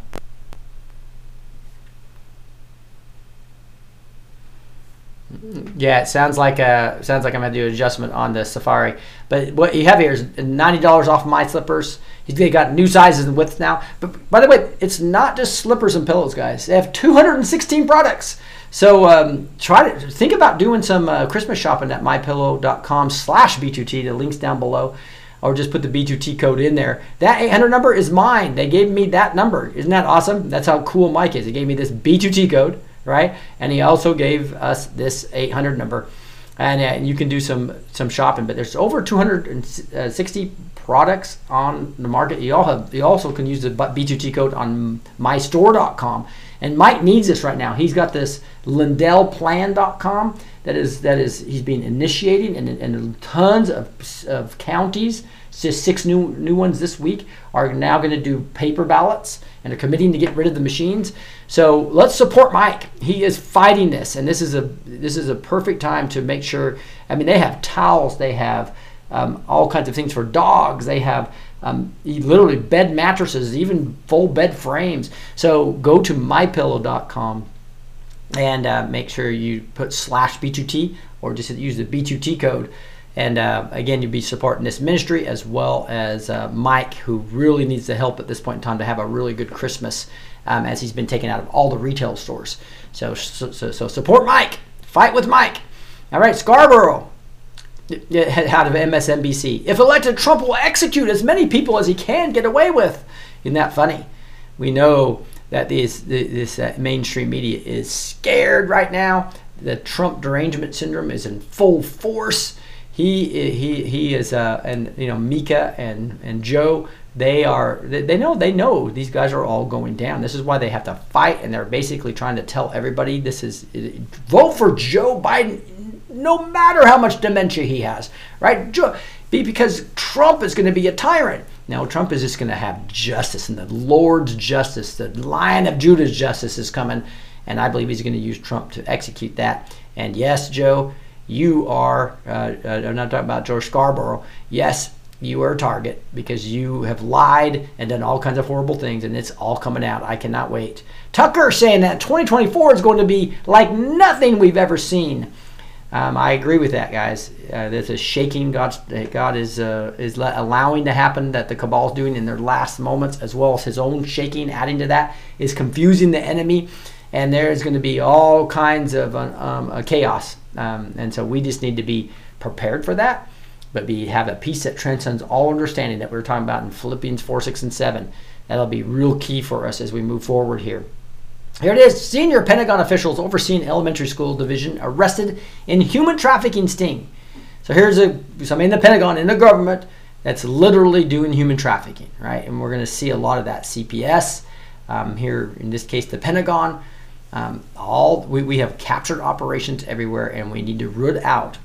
Yeah, it sounds like a sounds like I'm gonna do an adjustment on the Safari. But what you have here is ninety dollars off my slippers. They got new sizes and widths now. But by the way, it's not just slippers and pillows, guys. They have 216 products. So um, try to think about doing some uh, Christmas shopping at mypillow.com/b2t. The links down below, or just put the B2T code in there. That 800 number is mine. They gave me that number. Isn't that awesome? That's how cool Mike is. He gave me this B2T code right? And he also gave us this 800 number, and, uh, and you can do some some shopping. But there's over 260 products on the market. You all have you also can use the B2T code on mystore.com. And Mike needs this right now. He's got this LindellPlan.com that is that is he's been initiating and, and tons of, of counties just six new new ones this week are now going to do paper ballots and are committing to get rid of the machines. So let's support Mike. He is fighting this, and this is a this is a perfect time to make sure. I mean, they have towels, they have um, all kinds of things for dogs. They have um, literally bed mattresses, even full bed frames. So go to mypillow.com and uh, make sure you put slash B2T or just use the B2T code and uh, again, you'll be supporting this ministry as well as uh, Mike, who really needs the help at this point in time to have a really good Christmas um, as he's been taken out of all the retail stores. So, so, so, so support Mike. Fight with Mike. All right, Scarborough out of MSNBC. If elected, Trump will execute as many people as he can get away with. Isn't that funny? We know that this, this uh, mainstream media is scared right now. The Trump derangement syndrome is in full force he he he is uh, and you know Mika and and Joe they are they know they know these guys are all going down. This is why they have to fight, and they're basically trying to tell everybody this is vote for Joe Biden, no matter how much dementia he has, right? Joe, because Trump is going to be a tyrant. Now Trump is just going to have justice, and the Lord's justice, the Lion of Judah's justice is coming, and I believe he's going to use Trump to execute that. And yes, Joe, you are, uh, uh, I'm not talking about George Scarborough, yes, you are a target because you have lied and done all kinds of horrible things, and it's all coming out. I cannot wait. Tucker saying that 2024 is going to be like nothing we've ever seen. Um, I agree with that, guys. Uh, there's a shaking God, God is uh, is allowing to happen that the cabal is doing in their last moments, as well as His own shaking, adding to that, is confusing the enemy, and there is going to be all kinds of um, uh, chaos um, and so we just need to be prepared for that, but be have a peace that transcends all understanding that we are talking about in Philippians 4, 6, and 7. That'll be real key for us as we move forward here. Here it is. Senior Pentagon officials overseeing elementary school division arrested in human trafficking sting. So here's a somebody in the Pentagon in the government that's literally doing human trafficking, right? And we're going to see a lot of that. CPS, um, here in this case, the Pentagon, um, all we, we have captured operations everywhere, and we need to root out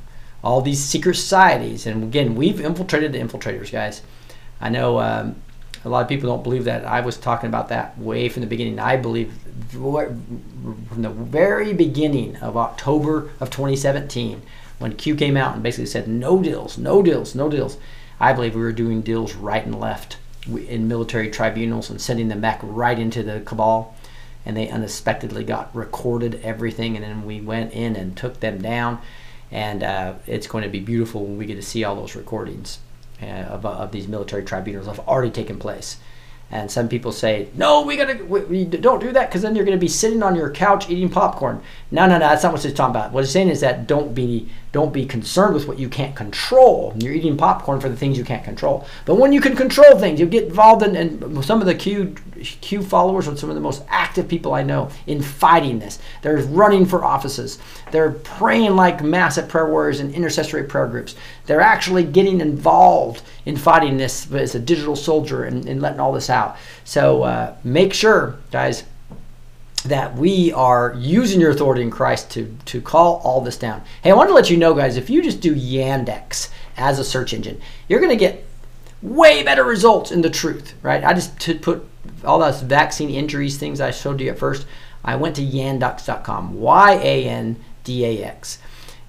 all these secret societies. And again, we've infiltrated the infiltrators, guys. I know um, a lot of people don't believe that. I was talking about that way from the beginning. I believe from the very beginning of October of 2017, when Q came out and basically said no deals, no deals, no deals. I believe we were doing deals right and left in military tribunals and sending them back right into the cabal. And they unexpectedly got recorded everything, and then we went in and took them down. And uh, it's going to be beautiful when we get to see all those recordings uh, of, of these military tribunals have already taken place. And some people say, no, we gotta, we, we don't do that because then you're gonna be sitting on your couch eating popcorn. No, no, no, that's not what he's talking about. What he's saying is that don't be, don't be concerned with what you can't control. You're eating popcorn for the things you can't control. But when you can control things, you get involved in, and some of the Q, Q followers are some of the most active people I know in fighting this. They're running for offices. They're praying like massive prayer warriors and intercessory prayer groups. They're actually getting involved in fighting this as a digital soldier and, and letting all this out. So uh, make sure, guys, that we are using your authority in Christ to, to call all this down. Hey, I want to let you know, guys, if you just do Yandex as a search engine, you're going to get way better results in the truth, right? I just to put all those vaccine injuries things I showed you at first. I went to yandex.com, Y A N D A X,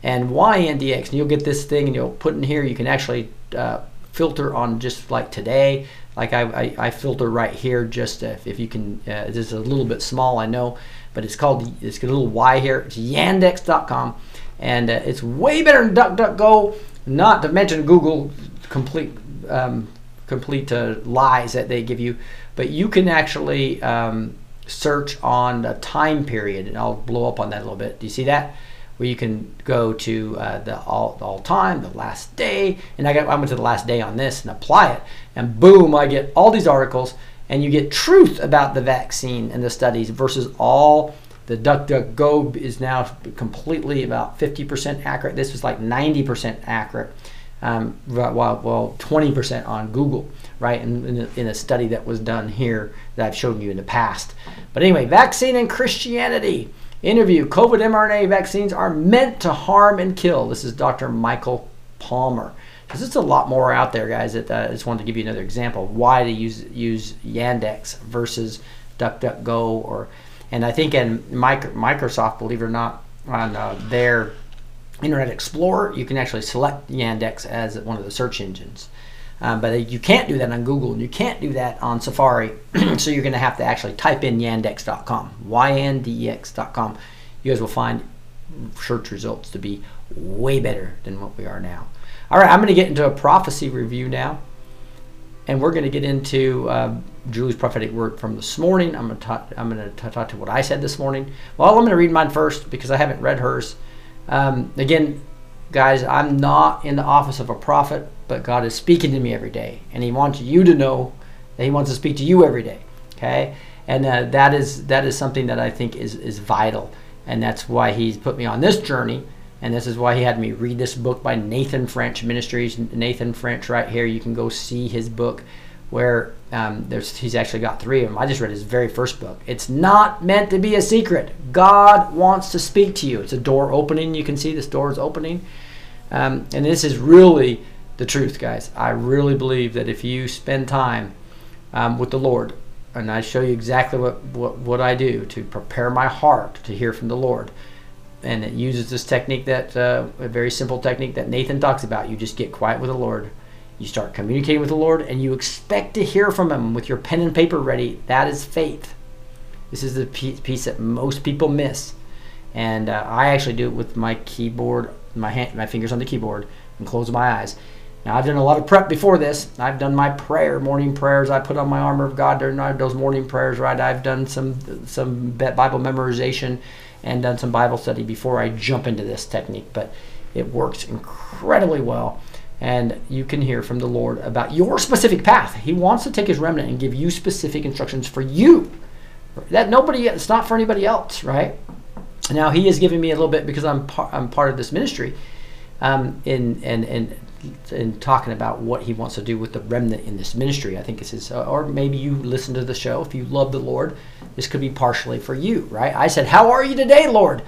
and Y N D X, and you'll get this thing, and you'll put in here. You can actually uh, filter on just like today. Like I, I, I filter right here just if, if you can, uh, this is a little bit small, I know, but it's called, it's a little Y here. It's yandex.com and uh, it's way better than DuckDuckGo, not to mention Google complete, um, complete uh, lies that they give you, but you can actually um, search on a time period and I'll blow up on that a little bit. Do you see that? Where you can go to uh, the all, all time, the last day, and I got I went to the last day on this and apply it, and boom, I get all these articles, and you get truth about the vaccine and the studies versus all the DuckDuckGo is now completely about 50% accurate. This was like 90% accurate, um, while well 20% on Google, right? In, in, a, in a study that was done here that I've shown you in the past. But anyway, vaccine and Christianity. Interview COVID mRNA vaccines are meant to harm and kill. This is Dr. Michael Palmer. Because it's a lot more out there, guys. That uh, I just wanted to give you another example why to use use Yandex versus DuckDuckGo, or and I think in Microsoft, believe it or not, on uh, their Internet Explorer, you can actually select Yandex as one of the search engines. Um, but you can't do that on Google and you can't do that on Safari. so you're going to have to actually type in yandex.com, Y-N-D-E-X.com. You guys will find search results to be way better than what we are now. All right, I'm going to get into a prophecy review now. And we're going to get into uh, Julie's prophetic word from this morning. I'm going to talk, I'm going to talk to what I said this morning. Well, I'm going to read mine first because I haven't read hers. Um, again, guys, I'm not in the office of a prophet but God is speaking to me every day, and He wants you to know that He wants to speak to you every day. Okay, and uh, that is that is something that I think is is vital, and that's why He's put me on this journey, and this is why He had me read this book by Nathan French Ministries. Nathan French, right here, you can go see his book. Where um, there's, he's actually got three of them. I just read his very first book. It's not meant to be a secret. God wants to speak to you. It's a door opening. You can see this door is opening, um, and this is really the truth, guys. I really believe that if you spend time um, with the Lord, and I show you exactly what, what, what I do to prepare my heart to hear from the Lord, and it uses this technique that, uh, a very simple technique that Nathan talks about. You just get quiet with the Lord. You start communicating with the Lord, and you expect to hear from Him with your pen and paper ready. That is faith. This is the piece that most people miss. And uh, I actually do it with my keyboard, my hand, my fingers on the keyboard, and close my eyes. Now, I've done a lot of prep before this. I've done my prayer, morning prayers. I put on my armor of God during those morning prayers, right? I've done some some Bible memorization and done some Bible study before I jump into this technique. But it works incredibly well. And you can hear from the Lord about your specific path. He wants to take his remnant and give you specific instructions for you. That nobody, it's not for anybody else, right? Now, he is giving me a little bit because I'm, par, I'm part of this ministry um, in, and, and in talking about what he wants to do with the remnant in this ministry. I think this is, uh, or maybe you listen to the show if you love the Lord. This could be partially for you, right? I said, "How are you today, Lord?"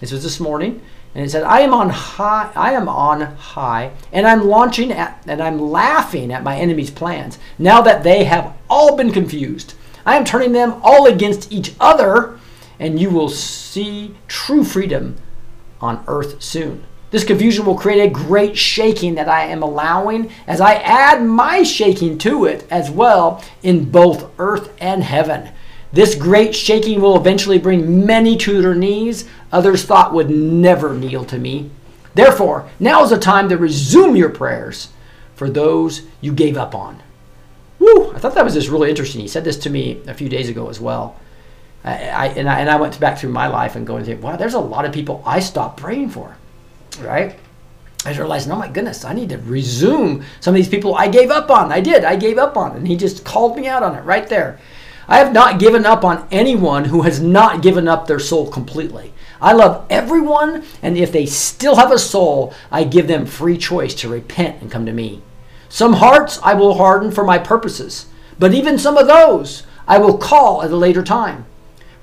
This was this morning, and it said, "I am on high. I am on high, and I'm launching at, and I'm laughing at my enemies' plans. Now that they have all been confused, I am turning them all against each other, and you will see true freedom on earth soon." This confusion will create a great shaking that I am allowing as I add my shaking to it as well in both earth and heaven. This great shaking will eventually bring many to their knees, others thought would never kneel to me. Therefore, now is the time to resume your prayers for those you gave up on. Woo! I thought that was just really interesting. He said this to me a few days ago as well. I, I, and, I, and I went back through my life and going, wow, there's a lot of people I stopped praying for right? I realized, oh my goodness, I need to resume some of these people I gave up on. I did, I gave up on. And he just called me out on it right there. I have not given up on anyone who has not given up their soul completely. I love everyone, and if they still have a soul, I give them free choice to repent and come to me. Some hearts I will harden for my purposes, but even some of those I will call at a later time.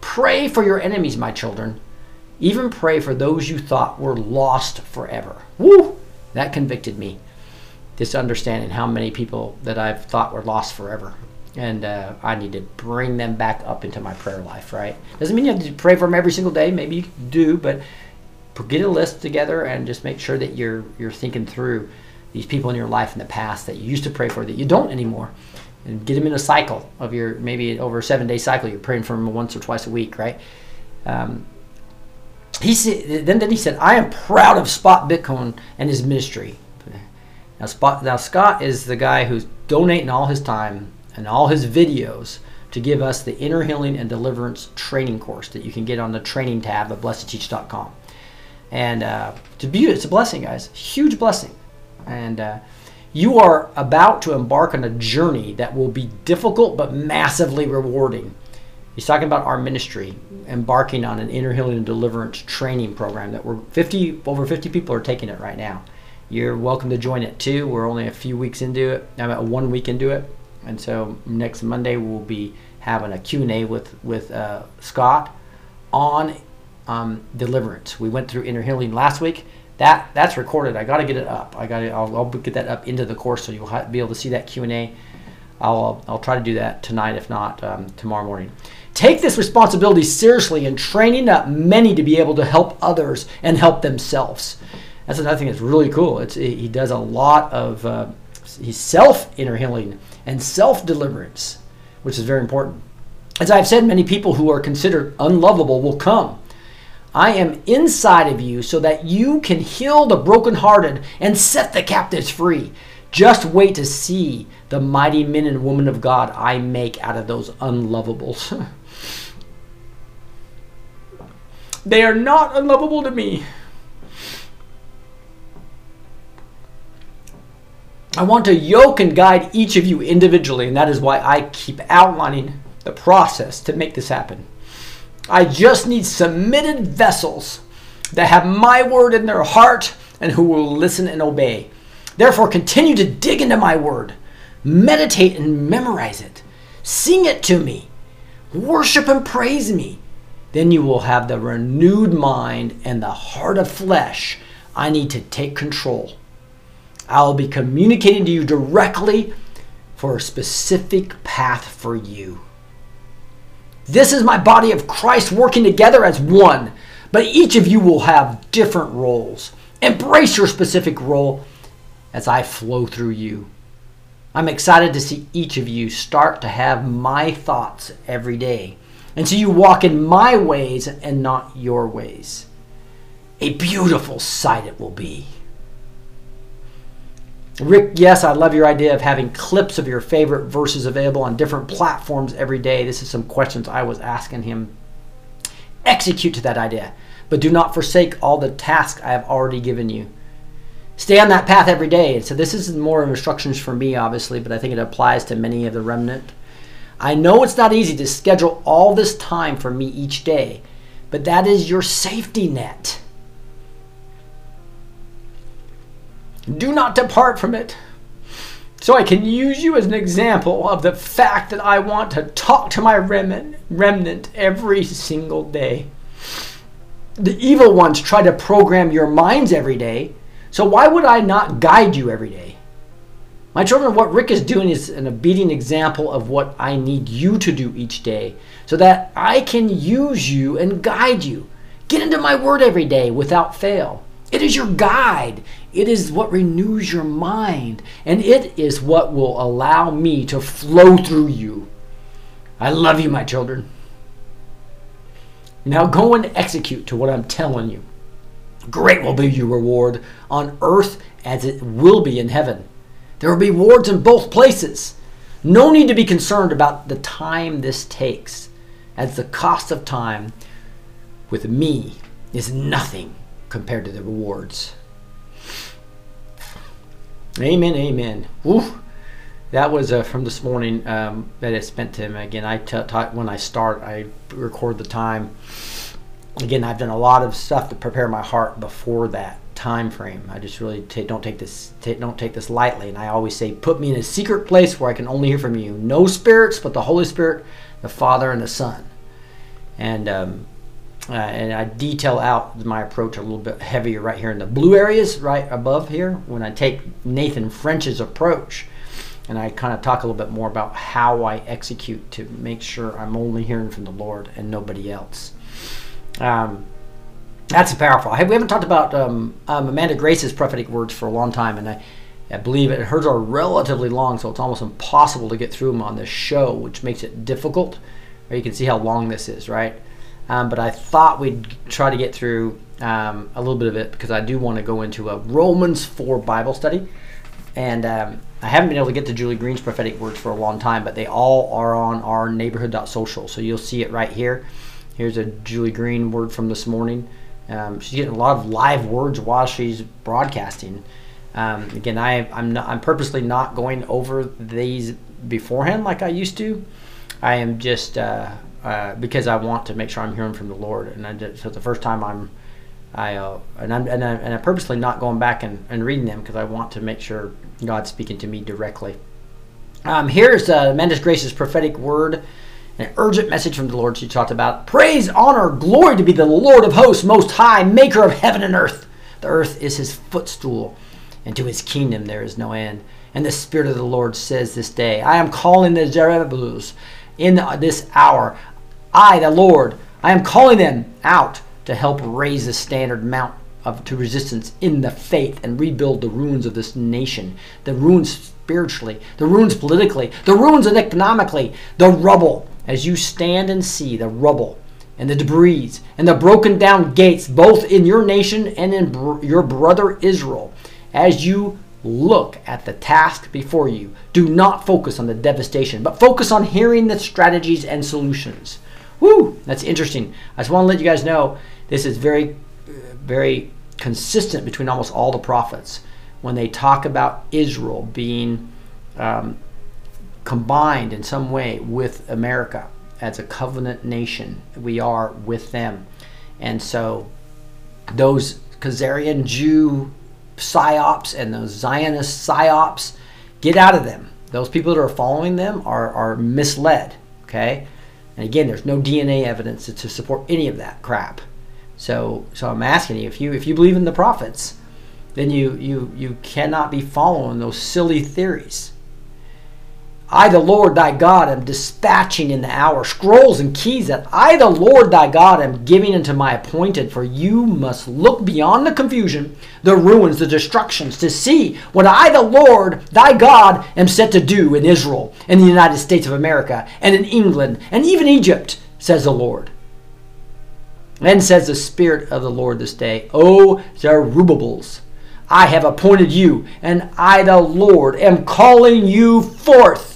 Pray for your enemies, my children. Even pray for those you thought were lost forever. Woo! That convicted me. This understanding how many people that I've thought were lost forever. And uh, I need to bring them back up into my prayer life, right? Doesn't mean you have to pray for them every single day. Maybe you do, but get a list together and just make sure that you're you're thinking through these people in your life in the past that you used to pray for that you don't anymore and get them in a cycle of your maybe over a seven day cycle you're praying for them once or twice a week right um, he said, then, then he said, I am proud of Spot Bitcoin and his ministry. Now, Spot, now Scott is the guy who's donating all his time and all his videos to give us the inner healing and deliverance training course that you can get on the training tab of blessed2teach.com. And uh, it's, a beauty, it's a blessing, guys. Huge blessing. And uh, you are about to embark on a journey that will be difficult but massively rewarding. He's talking about our ministry embarking on an inner healing and deliverance training program that we're 50 over 50 people are taking it right now. You're welcome to join it too. We're only a few weeks into it. I'm at one week into it, and so next Monday we'll be having a Q&A with with uh, Scott on um, deliverance. We went through inner healing last week. That that's recorded. I got to get it up. I got I'll, I'll get that up into the course so you'll be able to see that Q&A. I'll I'll try to do that tonight, if not um, tomorrow morning. Take this responsibility seriously in training up many to be able to help others and help themselves. That's another thing that's really cool. It's, he does a lot of uh, he's self inner healing and self deliverance, which is very important. As I've said, many people who are considered unlovable will come. I am inside of you so that you can heal the brokenhearted and set the captives free. Just wait to see the mighty men and women of God I make out of those unlovables. They are not unlovable to me. I want to yoke and guide each of you individually, and that is why I keep outlining the process to make this happen. I just need submitted vessels that have my word in their heart and who will listen and obey. Therefore, continue to dig into my word, meditate and memorize it, sing it to me, worship and praise me then you will have the renewed mind and the heart of flesh. I need to take control. I will be communicating to you directly for a specific path for you. This is my body of Christ working together as one, but each of you will have different roles. Embrace your specific role as I flow through you. I'm excited to see each of you start to have my thoughts every day and so you walk in my ways and not your ways. A beautiful sight it will be. Rick, yes, I love your idea of having clips of your favorite verses available on different platforms every day. This is some questions I was asking him. Execute to that idea, but do not forsake all the tasks I have already given you. Stay on that path every day. So, this is more instructions for me, obviously, but I think it applies to many of the remnant. I know it's not easy to schedule all this time for me each day, but that is your safety net. Do not depart from it. So I can use you as an example of the fact that I want to talk to my remnant, every single day. The evil ones try to program your minds every day, so why would I not guide you every day? My children, what Rick is doing is an obedient example of what I need you to do each day so that I can use you and guide you. Get into my word every day without fail. It is your guide. It is what renews your mind. And it is what will allow me to flow through you. I love you, my children. Now go and execute to what I'm telling you. Great will be your reward on earth as it will be in heaven. There will be rewards in both places. No need to be concerned about the time this takes, as the cost of time with me is nothing compared to the rewards. Amen, amen. Woo. That was uh, from this morning um, that I spent to him. Again, I t- t- when I start, I record the time. Again, I've done a lot of stuff to prepare my heart before that time frame. I just really t- don't take this t- don't take this lightly. And I always say, put me in a secret place where I can only hear from you. No spirits, but the Holy Spirit, the Father, and the Son. And um, uh, and I detail out my approach a little bit heavier right here in the blue areas, right above here, when I take Nathan French's approach. And I kind of talk a little bit more about how I execute to make sure I'm only hearing from the Lord and nobody else. Um, that's powerful. we haven't talked about um, um, Amanda Grace's prophetic words for a long time, and I, I believe it. Hers are relatively long, so it's almost impossible to get through them on this show, which makes it difficult. You can see how long this is, right? Um, but I thought we'd try to get through um, a little bit of it because I do want to go into a Romans 4 Bible study. And um, I haven't been able to get to Julie Green's prophetic words for a long time, but they all are on our neighborhood.social. So you'll see it right here. Here's a Julie Green word from this morning. Um, she's getting a lot of live words while she's broadcasting. Um, again, I, I'm, not, I'm purposely not going over these beforehand like I used to. I am just uh, uh, because I want to make sure I'm hearing from the Lord. And I did, so the first time I'm, I uh, and I'm and, I, and I'm purposely not going back and, and reading them because I want to make sure God's speaking to me directly. Um, here's uh, Amanda's Grace's prophetic word, an urgent message from the Lord. She talked about praise, honor, glory to be the Lord of hosts, most high, maker of heaven and earth. The earth is his footstool, and to his kingdom there is no end. And the Spirit of the Lord says this day, I am calling the Zerubbabels in this hour. I, the Lord, I am calling them out to help raise the standard mount of to resistance in the faith and rebuild the ruins of this nation, the ruins spiritually, the ruins politically, the ruins economically, the rubble. As you stand and see the rubble and the debris and the broken down gates, both in your nation and in br- your brother Israel, as you look at the task before you, do not focus on the devastation, but focus on hearing the strategies and solutions. Woo, that's interesting. I just want to let you guys know this is very, very consistent between almost all the prophets when they talk about Israel being um, combined in some way with America as a covenant nation. We are with them. And so those Khazarian Jew psyops and those Zionist psyops, get out of them. Those people that are following them are, are misled. Okay? And again, there's no DNA evidence to, to support any of that crap. So, so I'm asking you if you if you believe in the prophets, then you you you cannot be following those silly theories. I, the Lord thy God, am dispatching in the hour scrolls and keys that I, the Lord thy God, am giving unto my appointed. For you must look beyond the confusion, the ruins, the destructions, to see what I, the Lord thy God, am set to do in Israel, in the United States of America, and in England, and even Egypt, says the Lord. Then says the Spirit of the Lord this day, O Zerubbabels, I have appointed you, and I, the Lord, am calling you forth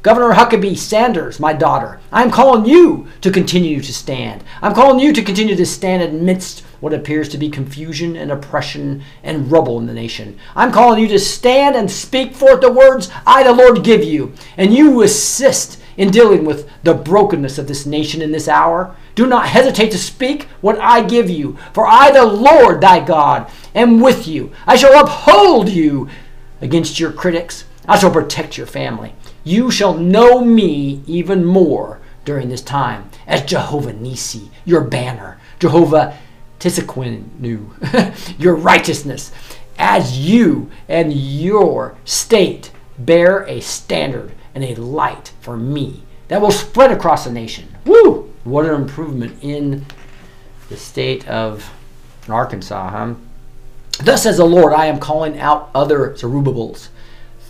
Governor Huckabee Sanders, my daughter, I'm calling you to continue to stand. I'm calling you to continue to stand amidst what appears to be confusion and oppression and rubble in the nation. I'm calling you to stand and speak forth the words I, the Lord, give you, and you assist in dealing with the brokenness of this nation in this hour. Do not hesitate to speak what I give you, for I, the Lord thy God, am with you. I shall uphold you against your critics. I shall protect your family. You shall know me even more during this time as Jehovah Nisi, your banner, Jehovah Tsidkenu, your righteousness, as you and your state bear a standard and a light for me that will spread across the nation. Woo! What an improvement in the state of Arkansas, huh? Thus says the Lord, I am calling out other Zerubbabels.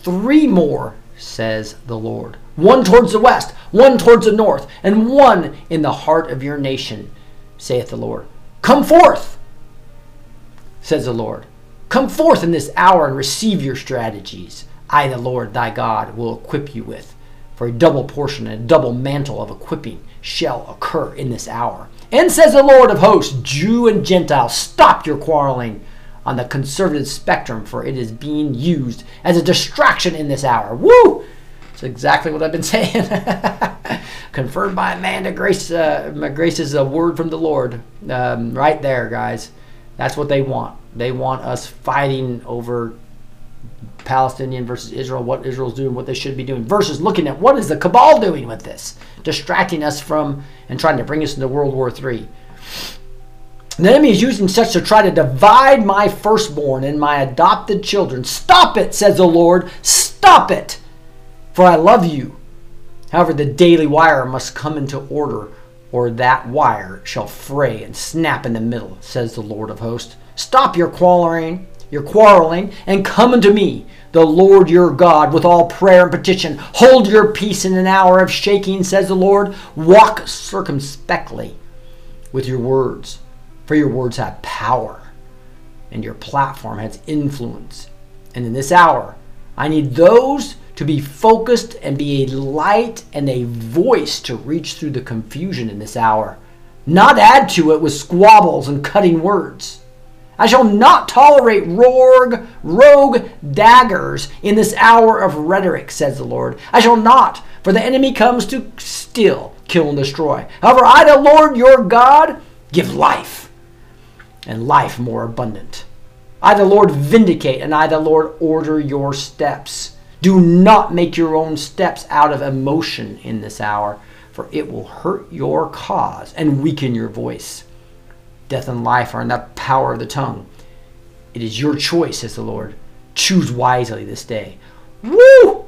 Three more, says the Lord. One towards the west, one towards the north, and one in the heart of your nation, saith the Lord. Come forth, says the Lord. Come forth in this hour and receive your strategies. I, the Lord thy God, will equip you with. For a double portion and a double mantle of equipping shall occur in this hour. And says the Lord of hosts, Jew and Gentile, stop your quarreling on the conservative spectrum, for it is being used as a distraction in this hour. Woo! It's exactly what I've been saying. Confirmed by Amanda Grace. Uh, Grace is a word from the Lord. Um, right there, guys. That's what they want. They want us fighting over Palestinian versus Israel, what Israel's doing, what they should be doing, versus looking at what is the cabal doing with this, distracting us from and trying to bring us into World War III. The enemy is using such to try to divide my firstborn and my adopted children. Stop it, says the Lord. Stop it, for I love you. However, the daily wire must come into order, or that wire shall fray and snap in the middle, says the Lord of hosts. Stop your quarreling, your quarreling, and come unto me, the Lord your God, with all prayer and petition. Hold your peace in an hour of shaking, says the Lord. Walk circumspectly with your words for your words have power and your platform has influence. And in this hour, I need those to be focused and be a light and a voice to reach through the confusion in this hour, not add to it with squabbles and cutting words. I shall not tolerate rogue, rogue daggers in this hour of rhetoric, says the Lord. I shall not, for the enemy comes to steal, kill, and destroy. However, I, the Lord your God, give life and life more abundant. I, the Lord, vindicate, and I, the Lord, order your steps. Do not make your own steps out of emotion in this hour, for it will hurt your cause and weaken your voice. Death and life are in the power of the tongue. It is your choice, says the Lord. Choose wisely this day. Woo!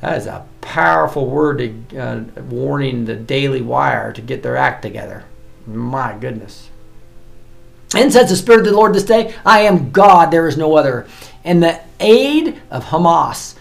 That is a powerful word to, uh, warning the Daily Wire to get their act together. My goodness. And says the Spirit of the Lord this day, I am God, there is no other. And the aid of Hamas,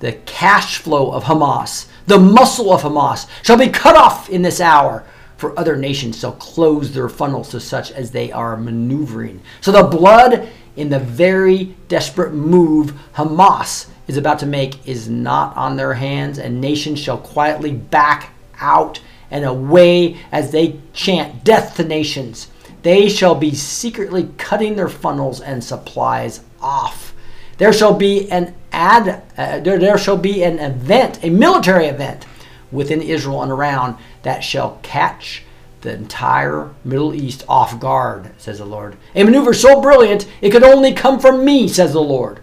the cash flow of Hamas, the muscle of Hamas shall be cut off in this hour. For other nations shall close their funnels to such as they are maneuvering. So the blood in the very desperate move Hamas is about to make is not on their hands, and nations shall quietly back out and away as they chant death to nations. They shall be secretly cutting their funnels and supplies off. There shall be an ad, uh, there, there shall be an event, a military event within Israel and around that shall catch the entire Middle East off guard, says the Lord. A maneuver so brilliant it could only come from me, says the Lord.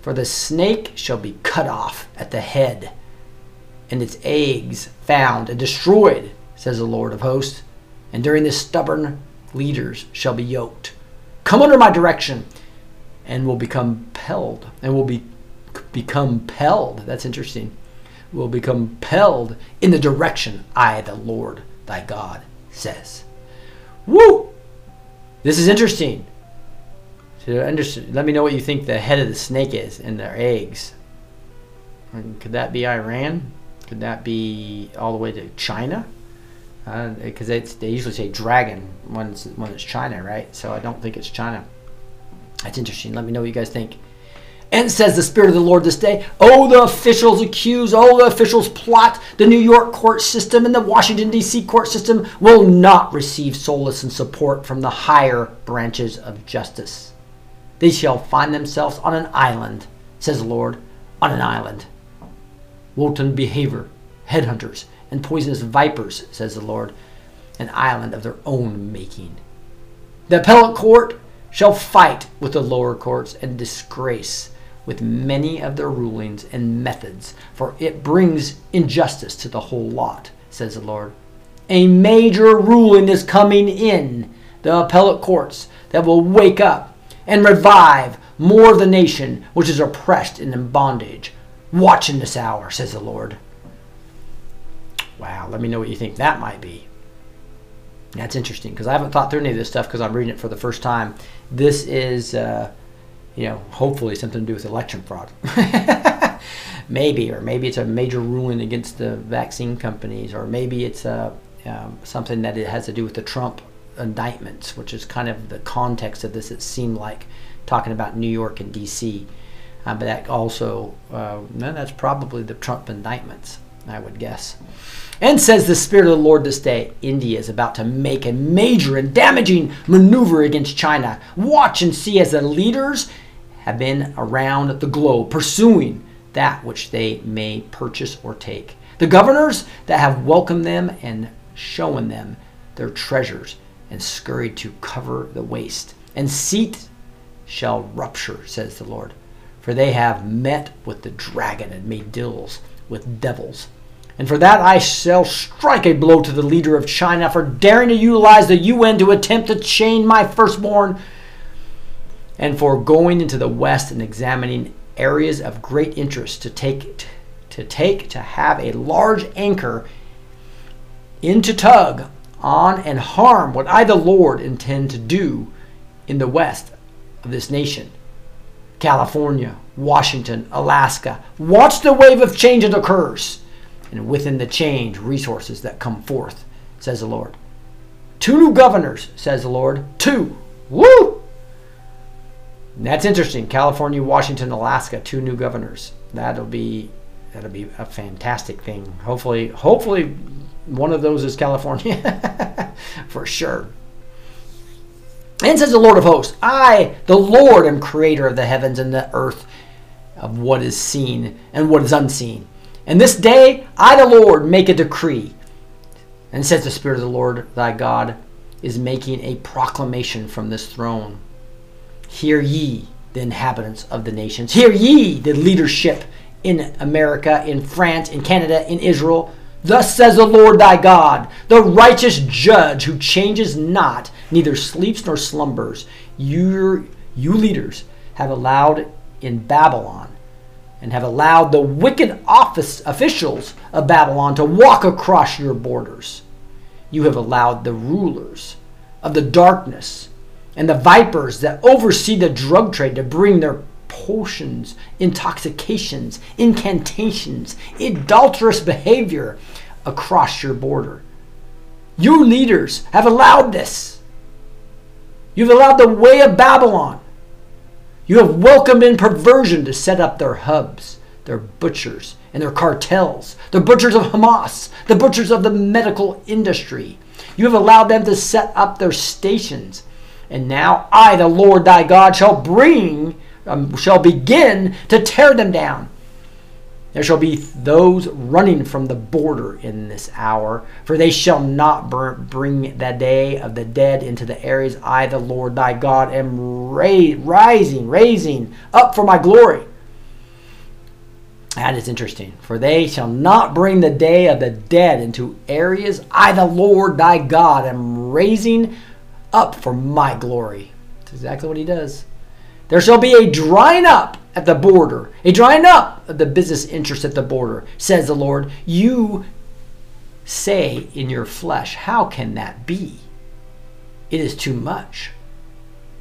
For the snake shall be cut off at the head, and its eggs found and destroyed, says the Lord of hosts. And during this stubborn leaders shall be yoked. Come under my direction and will become compelled and will be become compelled. That's interesting. Will become compelled in the direction I, the Lord thy God, says. Woo! This is interesting. So understand, let me know what you think the head of the snake is and their eggs. Could that be Iran? Could that be all the way to China? Because uh, they usually say dragon when it's when it's China, right? So I don't think it's China. That's interesting. Let me know what you guys think. And says the Spirit of the Lord this day, Oh, the officials accuse, oh, the officials plot. The New York court system and the Washington, D.C. court system will not receive solace and support from the higher branches of justice. They shall find themselves on an island, says the Lord, on an island. Wanton behavior headhunters, and poisonous vipers, says the Lord, an island of their own making. The appellate court shall fight with the lower courts and disgrace with many of their rulings and methods, for it brings injustice to the whole lot, says the Lord. A major ruling is coming in the appellate courts that will wake up and revive more of the nation which is oppressed and in bondage. Watch in this hour, says the Lord. Wow, let me know what you think that might be. That's interesting because I haven't thought through any of this stuff because I'm reading it for the first time. This is, uh, you know, hopefully something to do with election fraud. maybe, or maybe it's a major ruling against the vaccine companies, or maybe it's uh, um, something that it has to do with the Trump indictments, which is kind of the context of this. It seemed like talking about New York and D.C. Uh, but that also, uh, no, that's probably the Trump indictments, I would guess. And says the Spirit of the Lord this day, India is about to make a major and damaging maneuver against China. Watch and see as the leaders have been around the globe pursuing that which they may purchase or take. The governors that have welcomed them and shown them their treasures and scurried to cover the waste. And seat shall rupture, says the Lord. For they have met with the dragon and made deals with devils. And for that I shall strike a blow to the leader of China for daring to utilize the UN to attempt to chain my firstborn, and for going into the West and examining areas of great interest to take to take to have a large anchor into tug on and harm what I the Lord intend to do in the West of this nation. California, Washington, Alaska. Watch the wave of change that occurs, and within the change, resources that come forth, says the Lord. Two new governors, says the Lord. Two. Woo! And that's interesting. California, Washington, Alaska, two new governors. That'll be that'll be a fantastic thing. Hopefully, hopefully one of those is California for sure. And says the Lord of hosts, I, the Lord, am creator of the heavens and the earth, of what is seen and what is unseen. And this day I, the Lord, make a decree. And says the Spirit of the Lord thy God is making a proclamation from this throne. Hear ye, the inhabitants of the nations. Hear ye, the leadership in America, in France, in Canada, in Israel. Thus says the Lord thy God, the righteous judge who changes not neither sleeps nor slumbers. You, you leaders have allowed in Babylon and have allowed the wicked office officials of Babylon to walk across your borders. You have allowed the rulers of the darkness and the vipers that oversee the drug trade to bring their potions, intoxications, incantations, adulterous behavior across your border. You leaders have allowed this. You've allowed the way of Babylon. You have welcomed in perversion to set up their hubs, their butchers, and their cartels, the butchers of Hamas, the butchers of the medical industry. You have allowed them to set up their stations. And now I, the Lord thy God, shall bring, um, shall begin to tear them down there shall be those running from the border in this hour, for they shall not bring the day of the dead into the areas I, the Lord thy God, am ra- rising, raising up for my glory. That is interesting. For they shall not bring the day of the dead into areas I, the Lord thy God, am raising up for my glory. That's exactly what he does. There shall be a drying up at the border, a drying up of the business interests at the border, says the Lord. You say in your flesh, How can that be? It is too much.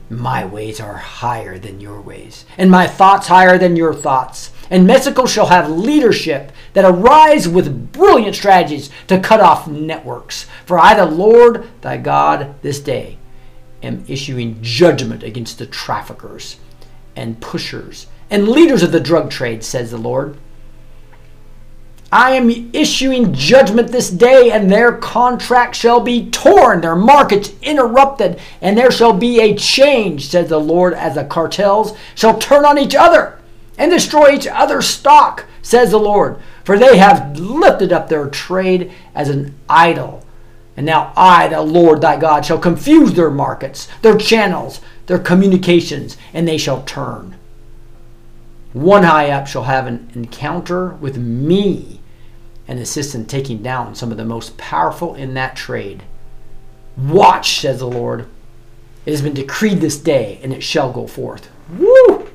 My ways are higher than your ways, and my thoughts higher than your thoughts. And Mexico shall have leadership that arise with brilliant strategies to cut off networks. For I, the Lord thy God, this day am issuing judgment against the traffickers and pushers and leaders of the drug trade, says the Lord. I am issuing judgment this day, and their contract shall be torn, their markets interrupted, and there shall be a change, says the Lord, as the cartels shall turn on each other and destroy each other's stock, says the Lord. For they have lifted up their trade as an idol. And now I, the Lord thy God, shall confuse their markets, their channels, their communications, and they shall turn. One high up shall have an encounter with me and assist in taking down some of the most powerful in that trade. Watch, says the Lord. It has been decreed this day, and it shall go forth. Woo!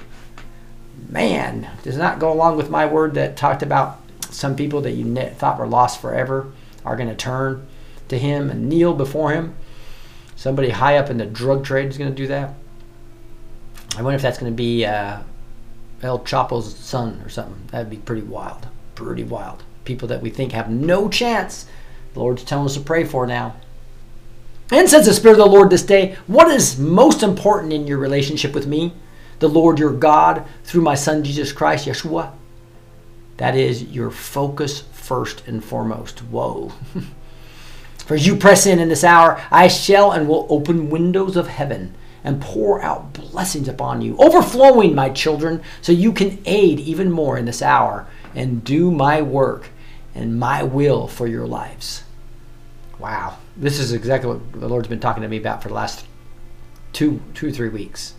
Man, does not go along with my word that talked about some people that you thought were lost forever are going to turn to him and kneel before him. Somebody high up in the drug trade is going to do that. I wonder if that's going to be uh, El Chapo's son or something. That'd be pretty wild. Pretty wild. People that we think have no chance. The Lord's telling us to pray for now. And says the Spirit of the Lord this day, what is most important in your relationship with me, the Lord your God, through my Son Jesus Christ, Yeshua? That is your focus first and foremost. Whoa. For as you press in in this hour, I shall and will open windows of heaven and pour out blessings upon you, overflowing, my children, so you can aid even more in this hour and do my work and my will for your lives. Wow this is exactly what the Lord's been talking to me about for the last two, two, three weeks.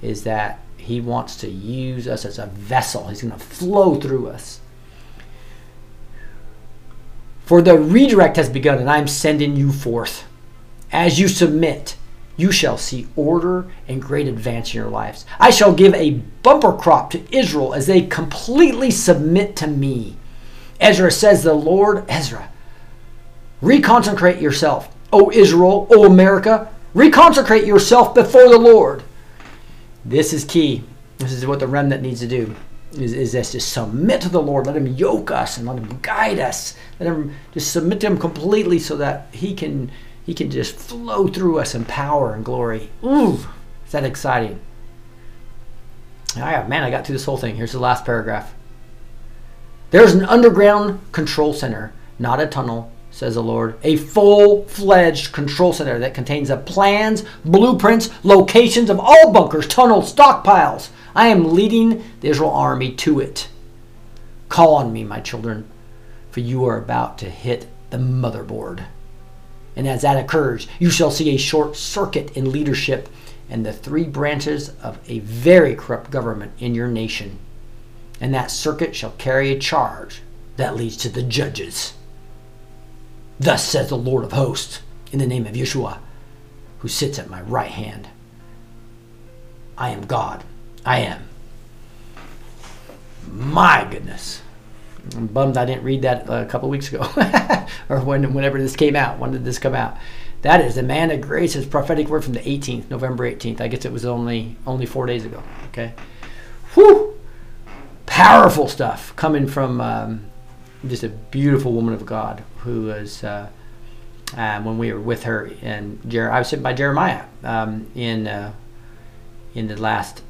Is that He wants to use us as a vessel. He's going to flow through us. For the redirect has begun, and I'm sending you forth. As you submit, you shall see order and great advance in your lives. I shall give a bumper crop to Israel as they completely submit to me. Ezra says, The Lord, Ezra, Reconsecrate yourself. O Israel, O America, reconsecrate yourself before the Lord. This is key. This is what the remnant needs to do. Is, is this to submit to the Lord, let him yoke us and let him guide us. Let him just submit to him completely so that he can he can just flow through us in power and glory. Ooh, is that exciting? All right, man, I got through this whole thing. Here's the last paragraph. There's an underground control center, not a tunnel, says the Lord, a full fledged control center that contains the plans, blueprints, locations of all bunkers, tunnels, stockpiles. I am leading the Israel army to it. Call on me, my children, for you are about to hit the motherboard. And as that occurs, you shall see a short circuit in leadership and the three branches of a very corrupt government in your nation. And that circuit shall carry a charge that leads to the judges. Thus says the Lord of hosts, in the name of Yeshua, who sits at my right hand. I am God. I am. My goodness. I'm bummed I didn't read that a couple weeks ago, or when, whenever this came out. When did this come out? That is Amanda Grace's prophetic word from the 18th, November 18th. I guess it was only only four days ago. Okay, whew, powerful stuff coming from um, just a beautiful woman of God who was uh, uh, when we were with her and Jer- I was sitting by Jeremiah um, in uh, in the last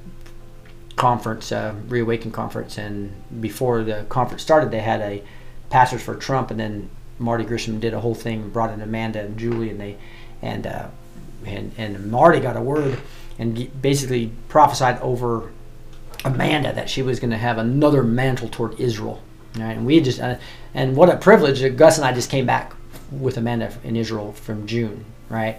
conference, uh, Reawaken conference, and before the conference started, they had a pastors for Trump, and then Marty Grisham did a whole thing, brought in Amanda and Julie, and they and uh, and and Marty got a word and basically prophesied over Amanda that she was going to have another mantle toward Israel Right? And we just, uh, and what a privilege that Gus and I just came back with Amanda in Israel from June, right?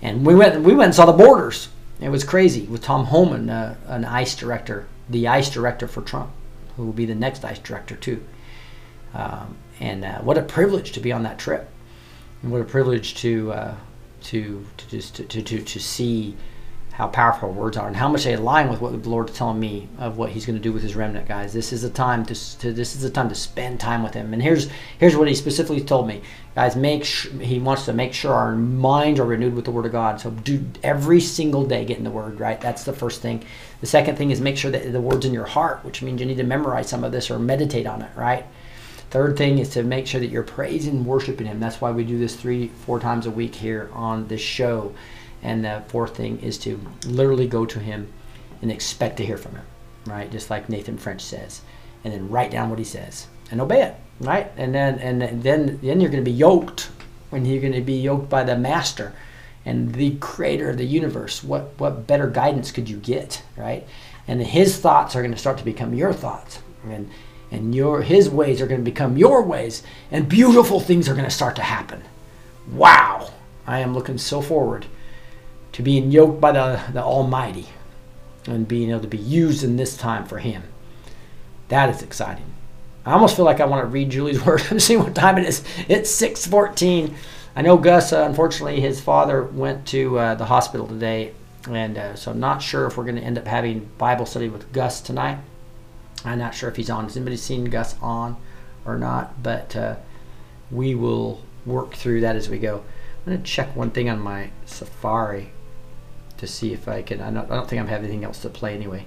And we went, we went and saw the borders. It was crazy with Tom Homan, uh, an ICE director, the ICE director for Trump, who will be the next ICE director too. Um, and uh, what a privilege to be on that trip, and what a privilege to uh, to to just to, to, to see how powerful words are and how much they align with what the Lord's telling me of what He's going to do with His remnant, guys. This is the time to, to this is the time to spend time with Him. And here's here's what He specifically told me, guys. Make sh- He wants to make sure our minds are renewed with the Word of God. So do every single day get in the Word, right? That's the first thing. The second thing is make sure that the Word's in your heart, which means you need to memorize some of this or meditate on it, right? Third thing is to make sure that you're praising and worshiping Him. That's why we do this three, four times a week here on this show and the fourth thing is to literally go to him and expect to hear from him, right? Just like Nathan French says. And then write down what he says and obey it, right? And then and then then you're going to be yoked when you're going to be yoked by the master and the creator of the universe. What what better guidance could you get, right? And his thoughts are going to start to become your thoughts. And and your his ways are going to become your ways and beautiful things are going to start to happen wow i am looking so forward to being yoked by the, the almighty and being able to be used in this time for him that is exciting i almost feel like i want to read julie's word and see what time it is it's 614 i know gus uh, unfortunately his father went to uh, the hospital today and uh, so i'm not sure if we're going to end up having bible study with gus tonight I'm not sure if he's on. Has anybody seen Gus on or not? But uh, we will work through that as we go. I'm going to check one thing on my Safari to see if I can. I don't, I don't think I'm having anything else to play anyway.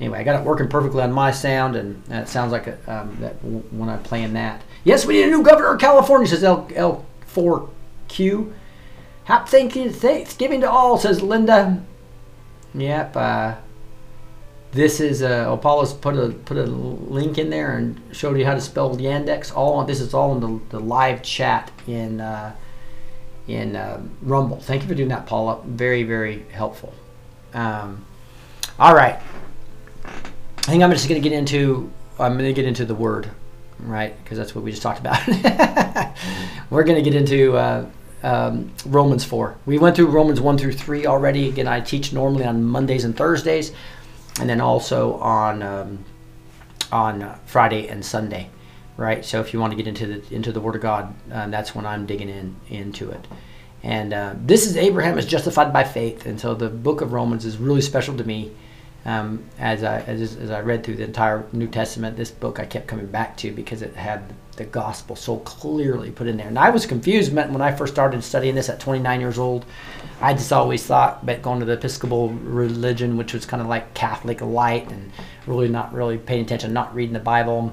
Anyway, I got it working perfectly on my sound, and it sounds like a, um, that when I'm playing that. Yes, we need a new governor of California, says L, L4Q. Happy Thanksgiving to all, says Linda. Yep, uh, this is uh, Apollos put a put a link in there and showed you how to spell Yandex. All this is all in the, the live chat in uh, in uh, Rumble. Thank you for doing that, Paula. Very very helpful. Um, all right, I think I'm just going to get into I'm going to get into the word, right? Because that's what we just talked about. We're going to get into uh, um, Romans 4. We went through Romans 1 through 3 already. Again, I teach normally on Mondays and Thursdays and then also on um, on Friday and Sunday, right? So if you want to get into the into the Word of God, um, that's when I'm digging in into it. And uh, this is Abraham is justified by faith, and so the book of Romans is really special to me. Um, as I as, as I read through the entire New Testament, this book I kept coming back to because it had the gospel so clearly put in there. And I was confused when I first started studying this at 29 years old. I just always thought that going to the Episcopal religion, which was kind of like Catholic light and really not really paying attention, not reading the Bible.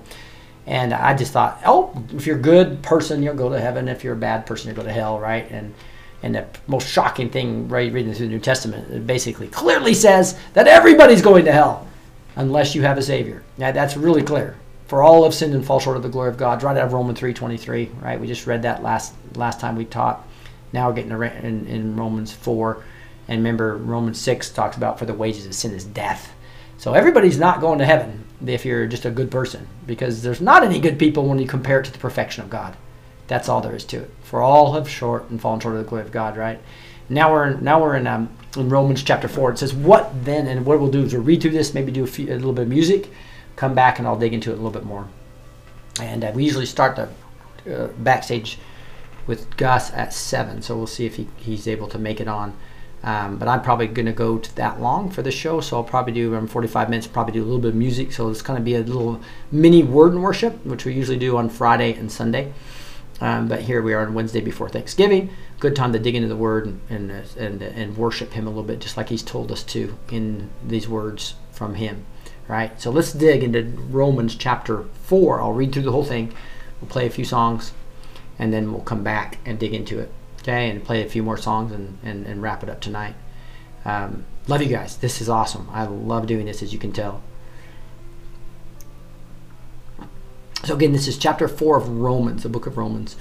And I just thought, oh, if you're a good person, you'll go to heaven. If you're a bad person, you'll go to hell, right? And and the most shocking thing, right, reading through the New Testament, it basically clearly says that everybody's going to hell unless you have a Savior. Now, that's really clear. For all have sinned and fall short of the glory of God. Right out of Romans 3.23, right? We just read that last last time we taught. Now we're getting in, in Romans 4. And remember, Romans 6 talks about for the wages of sin is death. So everybody's not going to heaven if you're just a good person because there's not any good people when you compare it to the perfection of God. That's all there is to it. For all have short and fallen short of the glory of God, right? Now we're in, now we're in, um, in Romans chapter 4. It says, What then? And what we'll do is we'll read through this, maybe do a, few, a little bit of music, come back, and I'll dig into it a little bit more. And uh, we usually start the uh, backstage with Gus at seven, so we'll see if he, he's able to make it on. Um, but I'm probably going to go to that long for the show, so I'll probably do around 45 minutes, probably do a little bit of music. So it's going to be a little mini word and worship, which we usually do on Friday and Sunday. Um, but here we are on Wednesday before Thanksgiving. Good time to dig into the Word and, and, and, and worship Him a little bit, just like He's told us to in these words from Him. Right? So let's dig into Romans chapter 4. I'll read through the whole thing. We'll play a few songs and then we'll come back and dig into it. Okay, and play a few more songs and, and, and wrap it up tonight. Um, love you guys. This is awesome. I love doing this, as you can tell. So, again, this is chapter 4 of Romans, the book of Romans.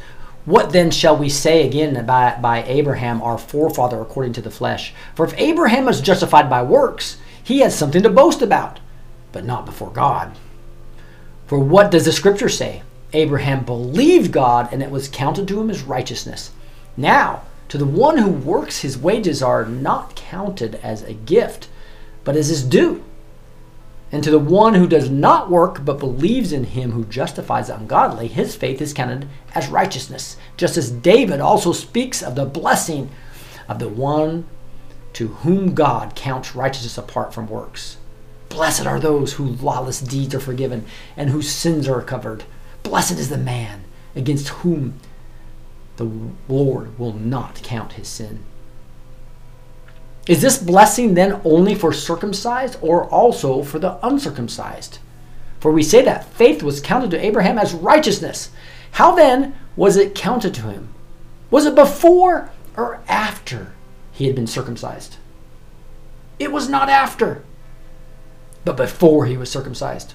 What then shall we say again by, by Abraham, our forefather, according to the flesh? For if Abraham is justified by works, he has something to boast about, but not before God. For what does the scripture say? Abraham believed God, and it was counted to him as righteousness. Now, to the one who works, his wages are not counted as a gift, but as his due. And to the one who does not work, but believes in him who justifies the ungodly, his faith is counted as righteousness. Just as David also speaks of the blessing of the one to whom God counts righteousness apart from works. Blessed are those whose lawless deeds are forgiven and whose sins are covered. Blessed is the man against whom the Lord will not count his sin. Is this blessing then only for circumcised or also for the uncircumcised? For we say that faith was counted to Abraham as righteousness. How then was it counted to him? Was it before or after he had been circumcised? It was not after, but before he was circumcised.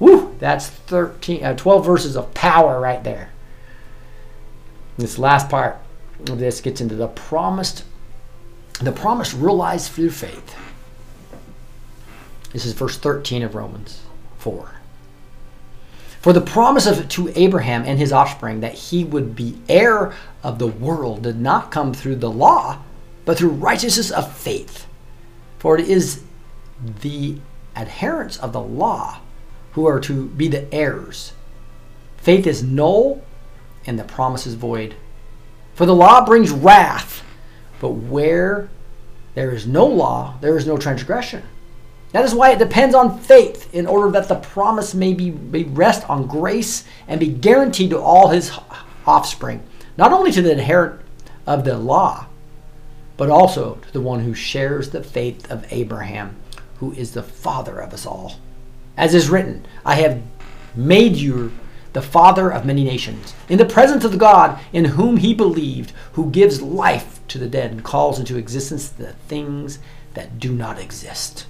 Woo! That's 13, uh, 12 verses of power right there. This last part of this gets into the promised, the promise realized through faith. This is verse 13 of Romans 4. For the promise of to Abraham and his offspring that he would be heir of the world did not come through the law, but through righteousness of faith. For it is the adherents of the law who are to be the heirs. Faith is null and the promise is void. For the law brings wrath, but where there is no law, there is no transgression. That is why it depends on faith in order that the promise may be, rest on grace and be guaranteed to all his offspring, not only to the inherit of the law, but also to the one who shares the faith of Abraham, who is the father of us all. As is written, I have made you the father of many nations, in the presence of the God in whom he believed, who gives life to the dead and calls into existence the things that do not exist.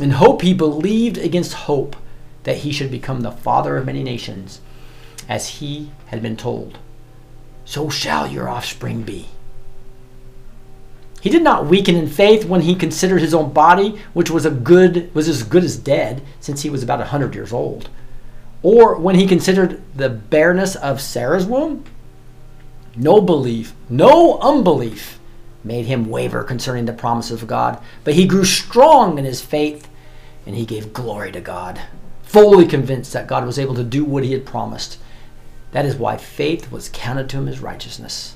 In hope he believed against hope that he should become the father of many nations, as he had been told. So shall your offspring be. He did not weaken in faith when he considered his own body, which was a good was as good as dead, since he was about a hundred years old, or when he considered the bareness of Sarah's womb. No belief, no unbelief made him waver concerning the promises of God, but he grew strong in his faith and he gave glory to God, fully convinced that God was able to do what he had promised. That is why faith was counted to him as righteousness.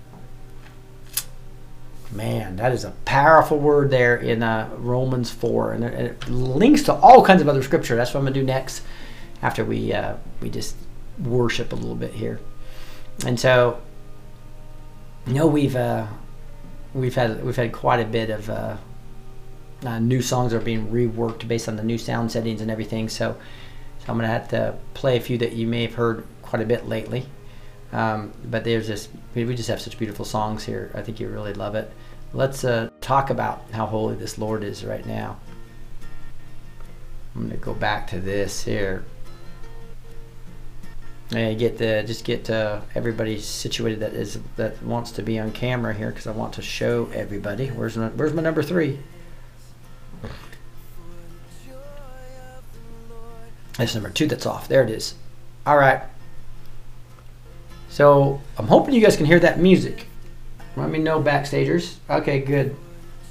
Man, that is a powerful word there in uh, Romans 4. And it, links to all kinds of other scripture. That's what I'm going to do next after we, uh, we just worship a little bit here. And so, you know, we've, uh, we've, had, we've had quite a bit of uh, uh, new songs are being reworked based on the new sound settings and everything. So, so I'm going to have to play a few that you may have heard quite a bit lately. Um, but there's just we just have such beautiful songs here. I think you really love it. Let's uh, talk about how holy this Lord is right now. I'm going to go back to this here. And get the just get uh, everybody situated that is that wants to be on camera here because I want to show everybody. Where's my, where's my number three? That's number two that's off. There it is. All right. So I'm hoping you guys can hear that music. Let me know, backstagers. Okay, good.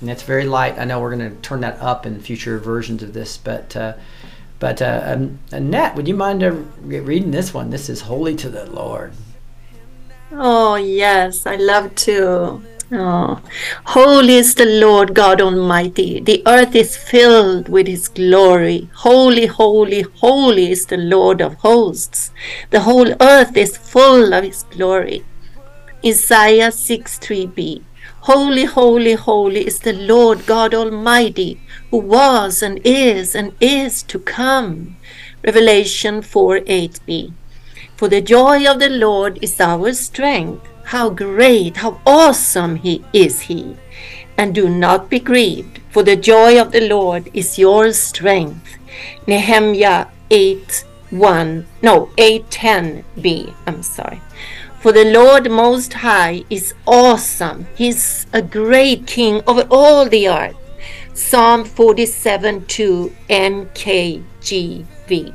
And it's very light. I know we're going to turn that up in future versions of this, but uh, but uh, um, Annette, would you mind uh, reading this one? This is "Holy to the Lord." Oh yes, I love to. Oh, holy is the Lord God Almighty. The earth is filled with His glory. Holy, holy, holy is the Lord of hosts. The whole earth is full of His glory. Isaiah 6 3b. Holy, holy, holy is the Lord God Almighty, who was and is and is to come. Revelation 4 8b. For the joy of the Lord is our strength. How great, how awesome he is he. And do not be grieved, for the joy of the Lord is your strength. Nehemiah 8 1, no, 8 10b, I'm sorry. For the Lord Most High is awesome. He's a great king over all the earth. Psalm 47 2 NKJV.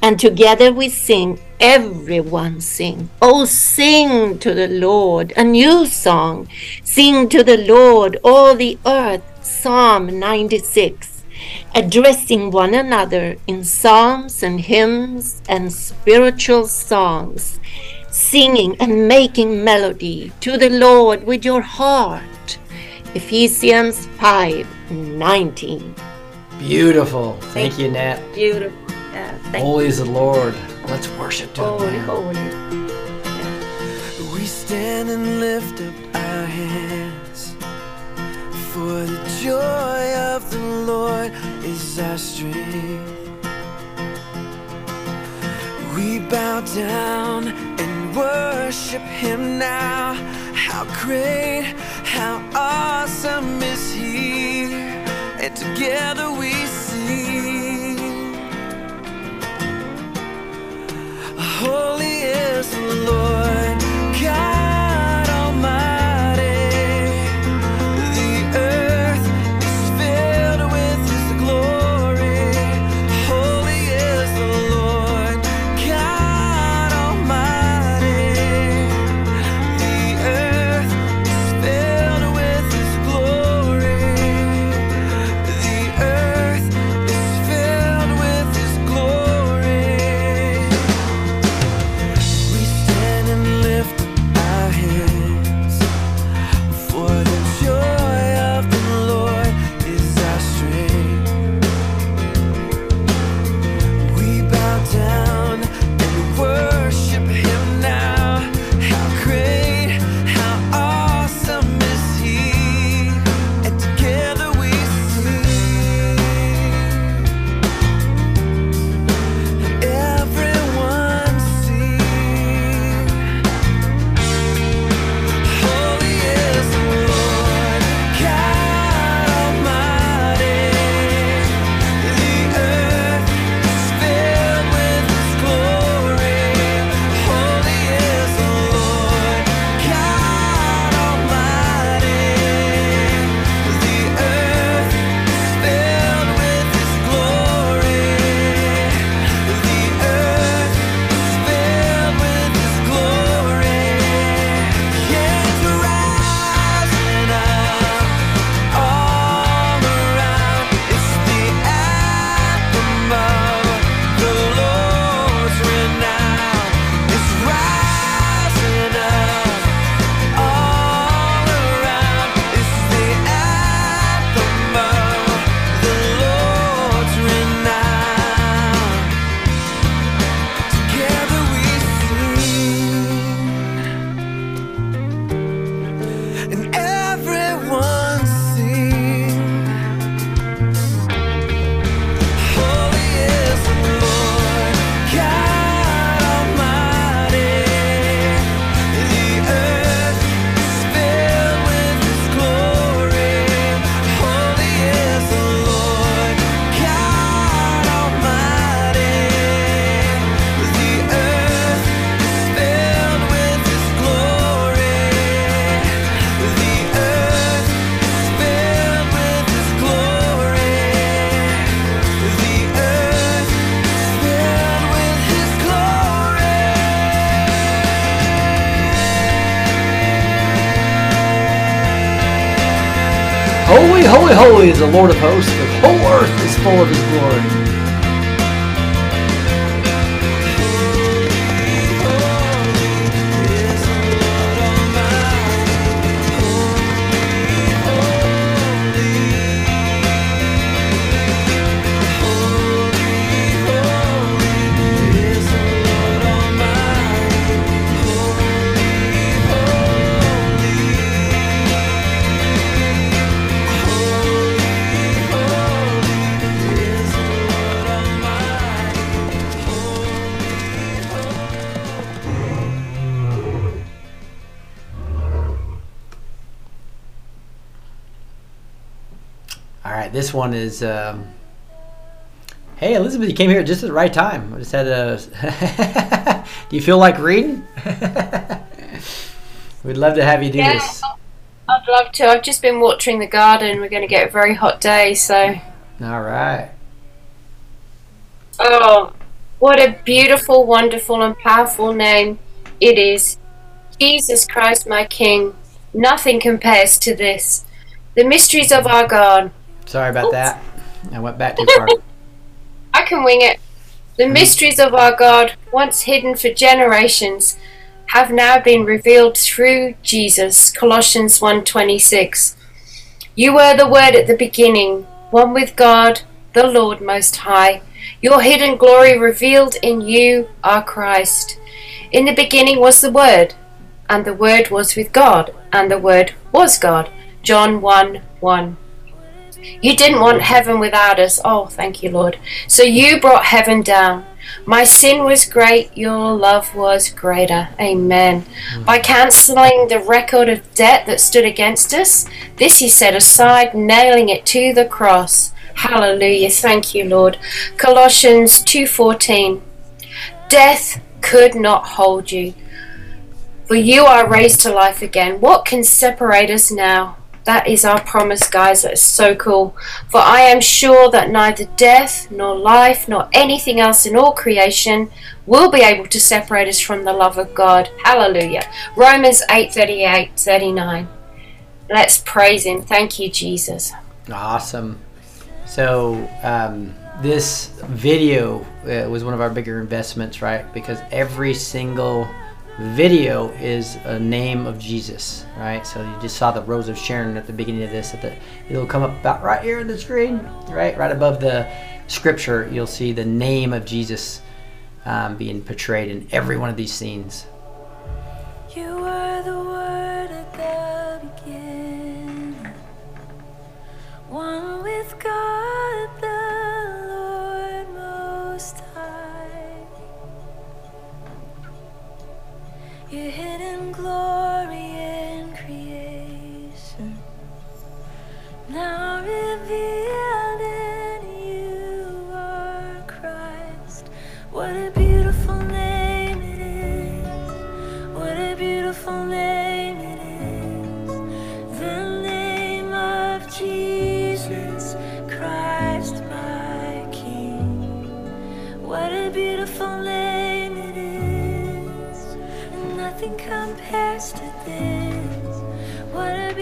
And together we sing, everyone sing. Oh, sing to the Lord a new song. Sing to the Lord, all the earth. Psalm 96. Addressing one another in psalms and hymns and spiritual songs. Singing and making melody to the Lord with your heart. Ephesians 5 19. Beautiful. Thank, Thank you, Nat. Beautiful. Yeah, holy you. is the Lord. Let's worship to holy, Him. Holy, yeah. We stand and lift up our hands. For the joy of the Lord is our strength. We bow down and worship Him now. How great, how awesome is He, and together we sing. Holy is the Lord God. Holy, holy is the Lord of hosts. The whole earth is full of his glory. This one is. Um, hey, Elizabeth, you came here just at the right time. I just had a. do you feel like reading? We'd love to have you do yeah, this. I'd love to. I've just been watering the garden. We're going to get a very hot day, so. All right. Oh, what a beautiful, wonderful, and powerful name it is. Jesus Christ, my King. Nothing compares to this. The mysteries of our God. Sorry about Oops. that. I went back too far. I can wing it. The mm. mysteries of our God, once hidden for generations, have now been revealed through Jesus. Colossians 1:26. You were the Word at the beginning, one with God, the Lord Most High. Your hidden glory revealed in you our Christ. In the beginning was the Word, and the Word was with God, and the Word was God. John 1 1. You didn't want heaven without us. Oh, thank you, Lord. So you brought heaven down. My sin was great, your love was greater. Amen. Hmm. By cancelling the record of debt that stood against us, this he set aside, nailing it to the cross. Hallelujah. Thank you, Lord. Colossians 2:14. Death could not hold you. For you are raised to life again. What can separate us now? That is our promise, guys. That is so cool. For I am sure that neither death, nor life, nor anything else in all creation will be able to separate us from the love of God. Hallelujah. Romans 8 38 39. Let's praise Him. Thank you, Jesus. Awesome. So, um, this video uh, was one of our bigger investments, right? Because every single video is a name of Jesus, right? So you just saw the rose of Sharon at the beginning of this. At the, it'll come up about right here on the screen, right, right above the scripture. You'll see the name of Jesus um, being portrayed in every one of these scenes. You were the word at the beginning, one with God the Lord Most Your hidden glory in creation, now revealed in you our Christ. What a beautiful name it is. What a beautiful name nothing compares to this. What a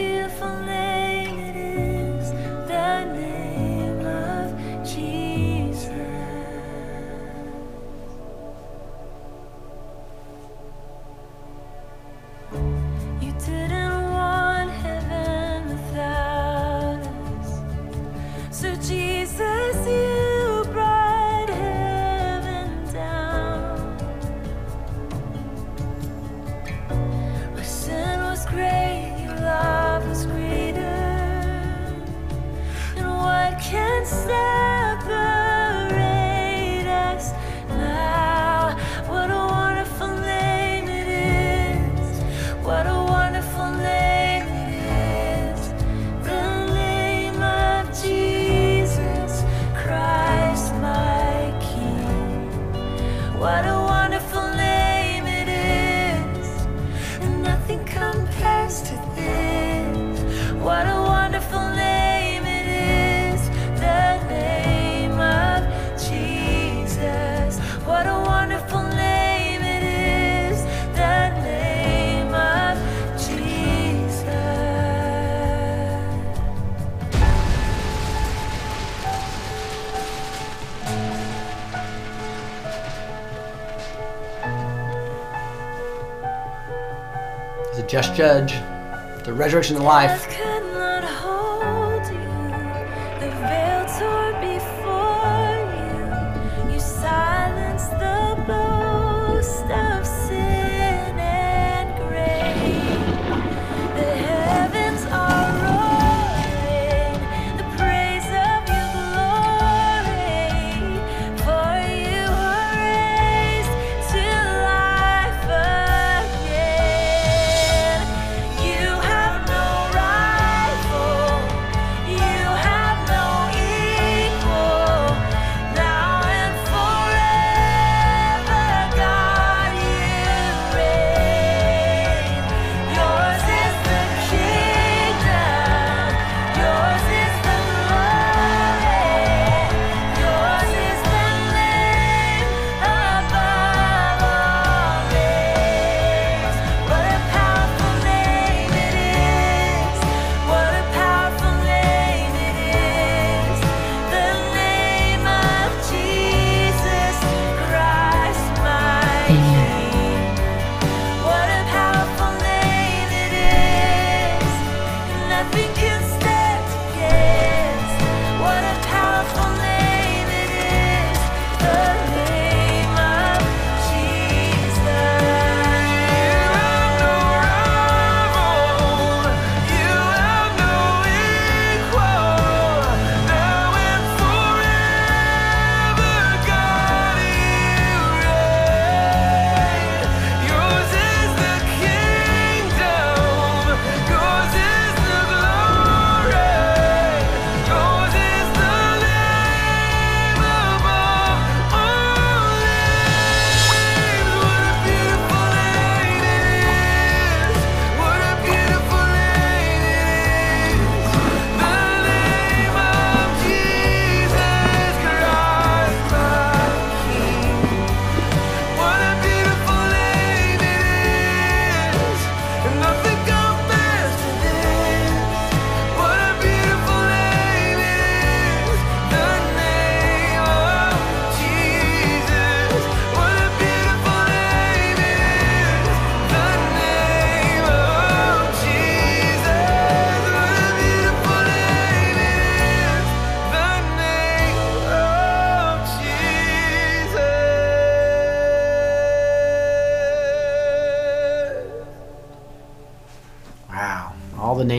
resurrection life.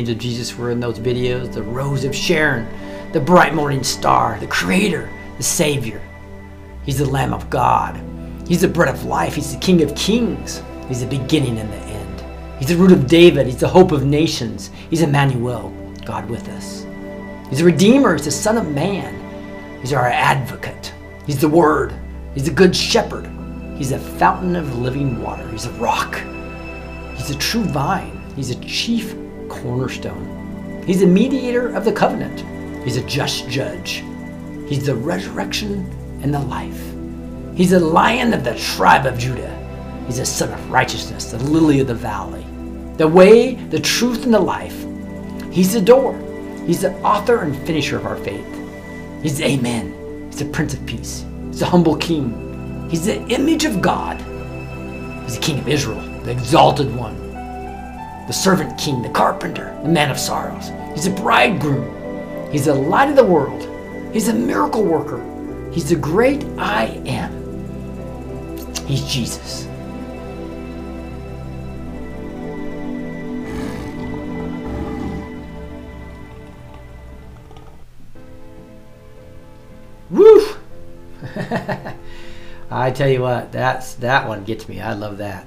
Names of Jesus were in those videos the Rose of Sharon, the bright morning star, the Creator, the Savior. He's the Lamb of God. He's the bread of life. He's the King of kings. He's the beginning and the end. He's the root of David. He's the hope of nations. He's Emmanuel, God with us. He's the Redeemer. He's the Son of Man. He's our advocate. He's the Word. He's the Good Shepherd. He's a fountain of living water. He's a rock. He's a true vine. He's a chief cornerstone. He's the mediator of the covenant. He's a just judge. He's the resurrection and the life. He's the lion of the tribe of Judah. He's a sun of righteousness, the lily of the valley, the way, the truth, and the life. He's the door. He's the author and finisher of our faith. He's the Amen. He's the Prince of Peace. He's the humble King. He's the image of God. He's the King of Israel, the exalted one, the servant king, the carpenter, the man of sorrows. He's a bridegroom. He's the light of the world. He's a miracle worker. He's the great I am. He's Jesus. Woo! I tell you what, that's that one gets me. I love that.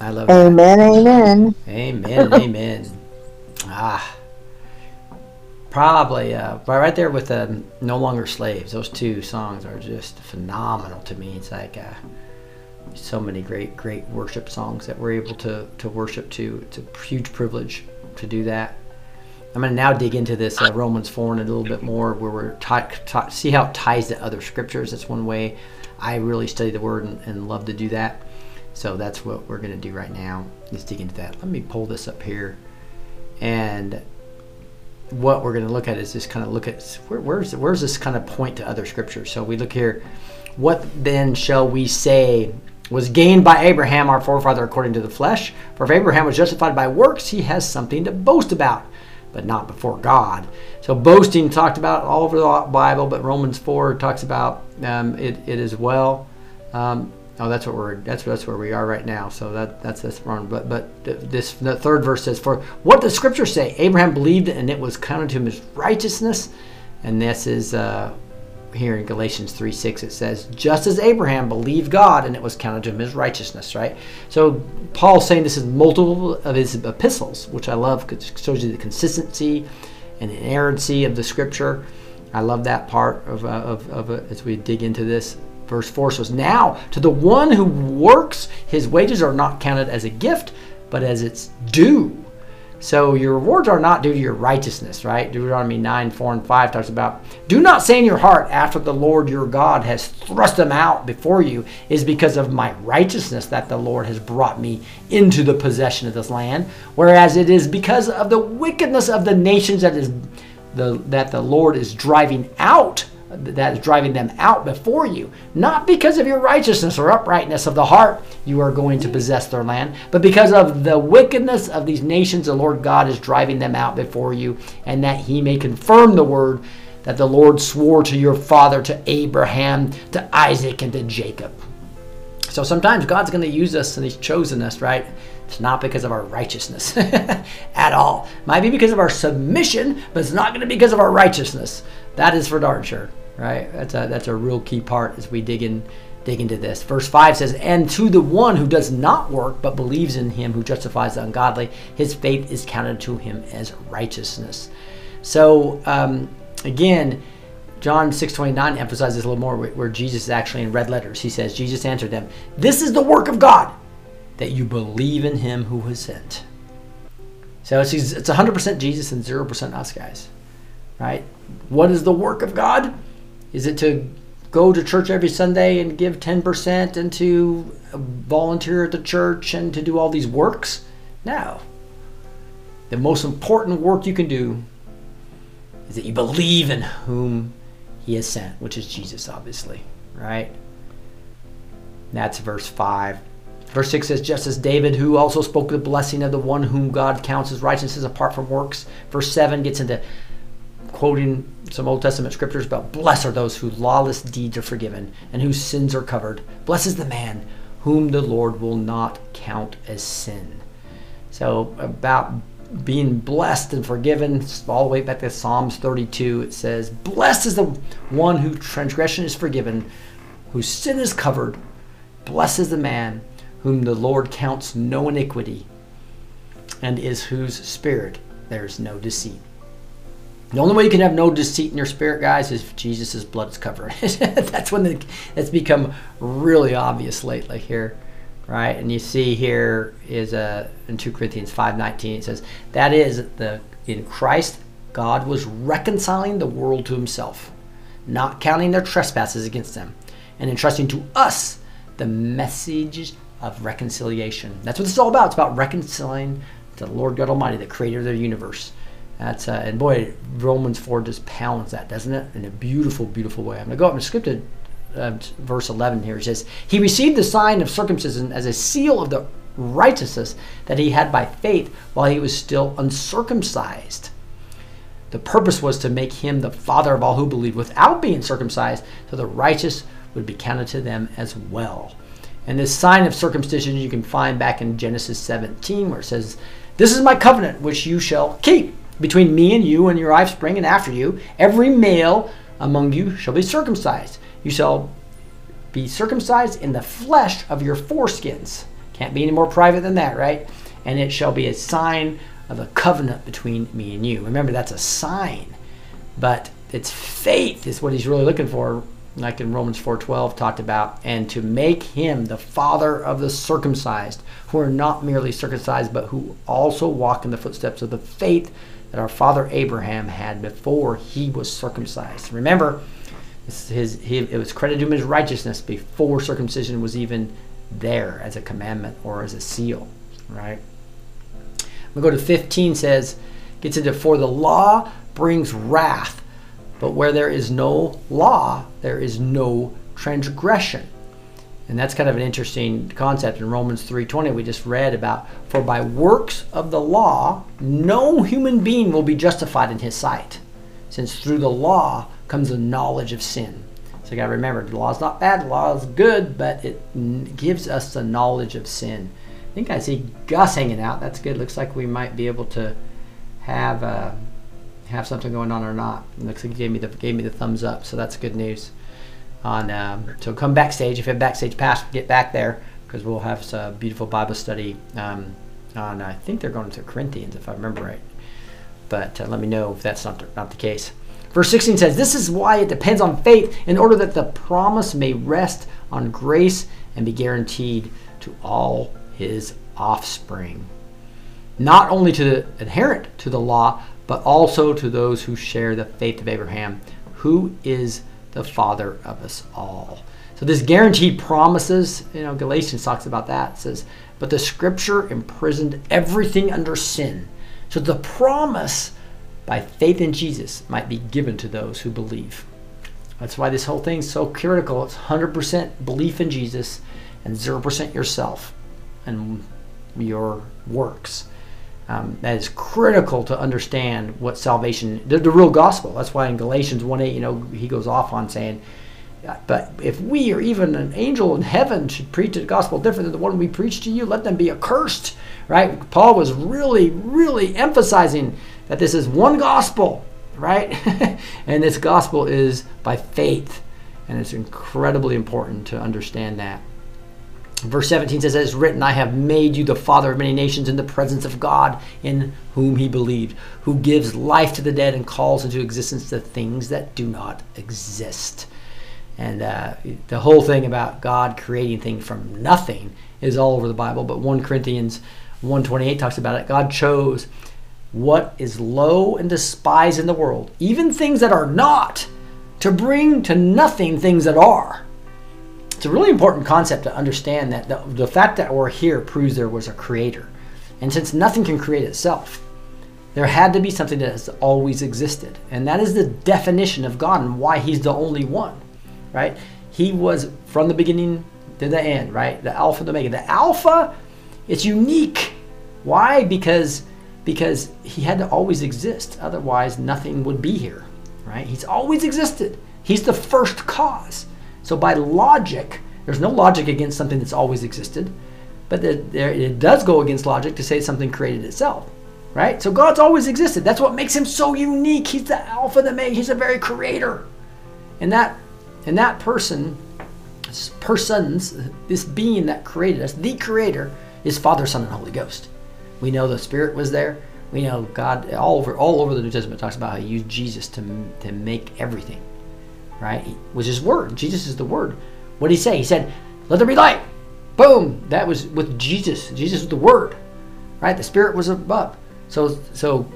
I love amen, that. Amen. Amen. amen. Ah. Probably, uh, right there with um, "No Longer Slaves." Those two songs are just phenomenal to me. It's like uh, so many great, great worship songs that we're able to to worship to. It's a huge privilege to do that. I'm going to now dig into this uh, Romans 4 and a little bit more, where we're ta- ta- see how it ties to other scriptures. That's one way I really study the Word and, and love to do that. So that's what we're going to do right now. Let's dig into that. Let me pull this up here. And what we're going to look at is just kind of look at where, where's where's this kind of point to other scriptures. So we look here. What then shall we say was gained by Abraham, our forefather, according to the flesh? For if Abraham was justified by works, he has something to boast about, but not before God. So boasting talked about all over the Bible, but Romans 4 talks about um, it, it as well. Um, Oh, that's what we're that's that's where we are right now. So that that's this wrong. But but this the third verse says, "For what does Scripture say? Abraham believed, and it was counted to him as righteousness." And this is uh, here in Galatians three six. It says, "Just as Abraham believed God, and it was counted to him as righteousness." Right. So Paul's saying this is multiple of his epistles, which I love because it shows you the consistency and inerrancy of the Scripture. I love that part of, uh, of, of uh, as we dig into this. Verse 4 says, Now to the one who works, his wages are not counted as a gift, but as its due. So your rewards are not due to your righteousness, right? Deuteronomy 9, 4, and 5 talks about, Do not say in your heart, after the Lord your God has thrust them out before you, is because of my righteousness that the Lord has brought me into the possession of this land, whereas it is because of the wickedness of the nations that is the that the Lord is driving out that is driving them out before you, not because of your righteousness or uprightness of the heart, you are going to possess their land, but because of the wickedness of these nations, the Lord God is driving them out before you, and that he may confirm the word that the Lord swore to your father, to Abraham, to Isaac, and to Jacob. So sometimes God's going to use us and he's chosen us, right? It's not because of our righteousness at all. Might be because of our submission, but it's not going to be because of our righteousness. That is for darn sure, right? That's a that's a real key part as we dig in dig into this. Verse 5 says, And to the one who does not work but believes in him who justifies the ungodly, his faith is counted to him as righteousness. So um, again, John 6:29 emphasizes a little more where Jesus is actually in red letters. He says, Jesus answered them, This is the work of God, that you believe in him who was sent. So it's, it's 100% Jesus and 0% us, guys. Right? What is the work of God? Is it to go to church every Sunday and give 10% and to volunteer at the church and to do all these works? No. The most important work you can do is that you believe in whom he has sent, which is Jesus, obviously, right? That's verse 5. Verse 6 says, Just as David, who also spoke the blessing of the one whom God counts as righteousness apart from works. Verse 7 gets into quoting some Old Testament scriptures about blessed are those whose lawless deeds are forgiven and whose sins are covered. Blessed is the man whom the Lord will not count as sin. So, about being blessed and forgiven. All the way back to Psalms 32, it says, Blessed is the one whose transgression is forgiven, whose sin is covered. Blessed is the man whom the Lord counts no iniquity, and is whose spirit there is no deceit. The only way you can have no deceit in your spirit, guys, is if Jesus' blood is covering it. That's when it's become really obvious lately here right? And you see here is uh, in 2 Corinthians 5:19 it says that is the in Christ God was reconciling the world to himself, not counting their trespasses against them, and entrusting to us the message of reconciliation. That's what is all about. It's about reconciling to the Lord God Almighty, the creator of the universe. That's uh, and boy, Romans 4 just pounds that, doesn't it? In a beautiful, beautiful way. I'm gonna go up and skip to uh, verse 11 here. It says, He received the sign of circumcision as a seal of the righteousness that he had by faith while he was still uncircumcised. The purpose was to make him the father of all who believe without being circumcised, so the righteous would be counted to them as well. And this sign of circumcision you can find back in Genesis 17, where it says, This is my covenant which you shall keep between me and you and your offspring and after you. Every male among you shall be circumcised. You shall be circumcised in the flesh of your foreskins. Can't be any more private than that, right? And it shall be a sign of a covenant between me and you. Remember, that's a sign, but it's faith is what he's really looking for, like in Romans 4:12 talked about, and to make him the father of the circumcised, who are not merely circumcised, but who also walk in the footsteps of the faith that our father Abraham had before he was circumcised. Remember, his, he, it was credited to him as righteousness before circumcision was even there as a commandment or as a seal, right? We go to 15 says, gets into for the law brings wrath, but where there is no law, there is no transgression. And that's kind of an interesting concept in Romans 3:20 we just read about for by works of the law no human being will be justified in his sight since through the law comes the knowledge of sin. So you got to remember, the law is not bad, the law is good, but it gives us the knowledge of sin. I think I see Gus hanging out. That's good. Looks like we might be able to have uh, have something going on or not. It looks like he gave me the gave me the thumbs up, so that's good news. On um, so come backstage if you have backstage pass, get back there because we'll have a beautiful Bible study um, on. I think they're going to Corinthians if I remember right, but uh, let me know if that's not not the case. Verse 16 says, This is why it depends on faith, in order that the promise may rest on grace and be guaranteed to all his offspring. Not only to the adherent to the law, but also to those who share the faith of Abraham, who is the father of us all. So this guaranteed promises, you know, Galatians talks about that. It says, but the scripture imprisoned everything under sin. So the promise by faith in Jesus might be given to those who believe. That's why this whole thing is so critical. It's 100% belief in Jesus and 0% yourself and your works. Um, that is critical to understand what salvation, the, the real gospel. That's why in Galatians 1:8, you know, he goes off on saying, but if we or even an angel in heaven should preach a gospel different than the one we preach to you, let them be accursed. Right? Paul was really, really emphasizing that this is one gospel, right? and this gospel is by faith. And it's incredibly important to understand that. Verse 17 says, As written, I have made you the father of many nations in the presence of God, in whom he believed, who gives life to the dead and calls into existence the things that do not exist. And uh, the whole thing about God creating things from nothing is all over the Bible. But 1 Corinthians 128 talks about it. God chose what is low and despised in the world, even things that are not, to bring to nothing things that are. It's a really important concept to understand that the, the fact that we're here proves there was a creator. And since nothing can create itself, there had to be something that has always existed. And that is the definition of God and why He's the only one, right? He was from the beginning to the end, right? The Alpha, the Omega. The Alpha, it's unique. Why? Because because he had to always exist. Otherwise, nothing would be here, right? He's always existed. He's the first cause. So, by logic, there's no logic against something that's always existed, but there, it does go against logic to say something created itself, right? So God's always existed. That's what makes him so unique. He's the Alpha, the Omega. He's a very creator. And that, and that person, persons, this being that created us, the creator, is Father, Son, and Holy Ghost. We know the Spirit was there. We know God all over all over the New Testament talks about how He used Jesus to to make everything, right? He was His Word. Jesus is the Word. What did He say? He said, "Let there be light." Boom. That was with Jesus. Jesus was the Word, right? The Spirit was above. So so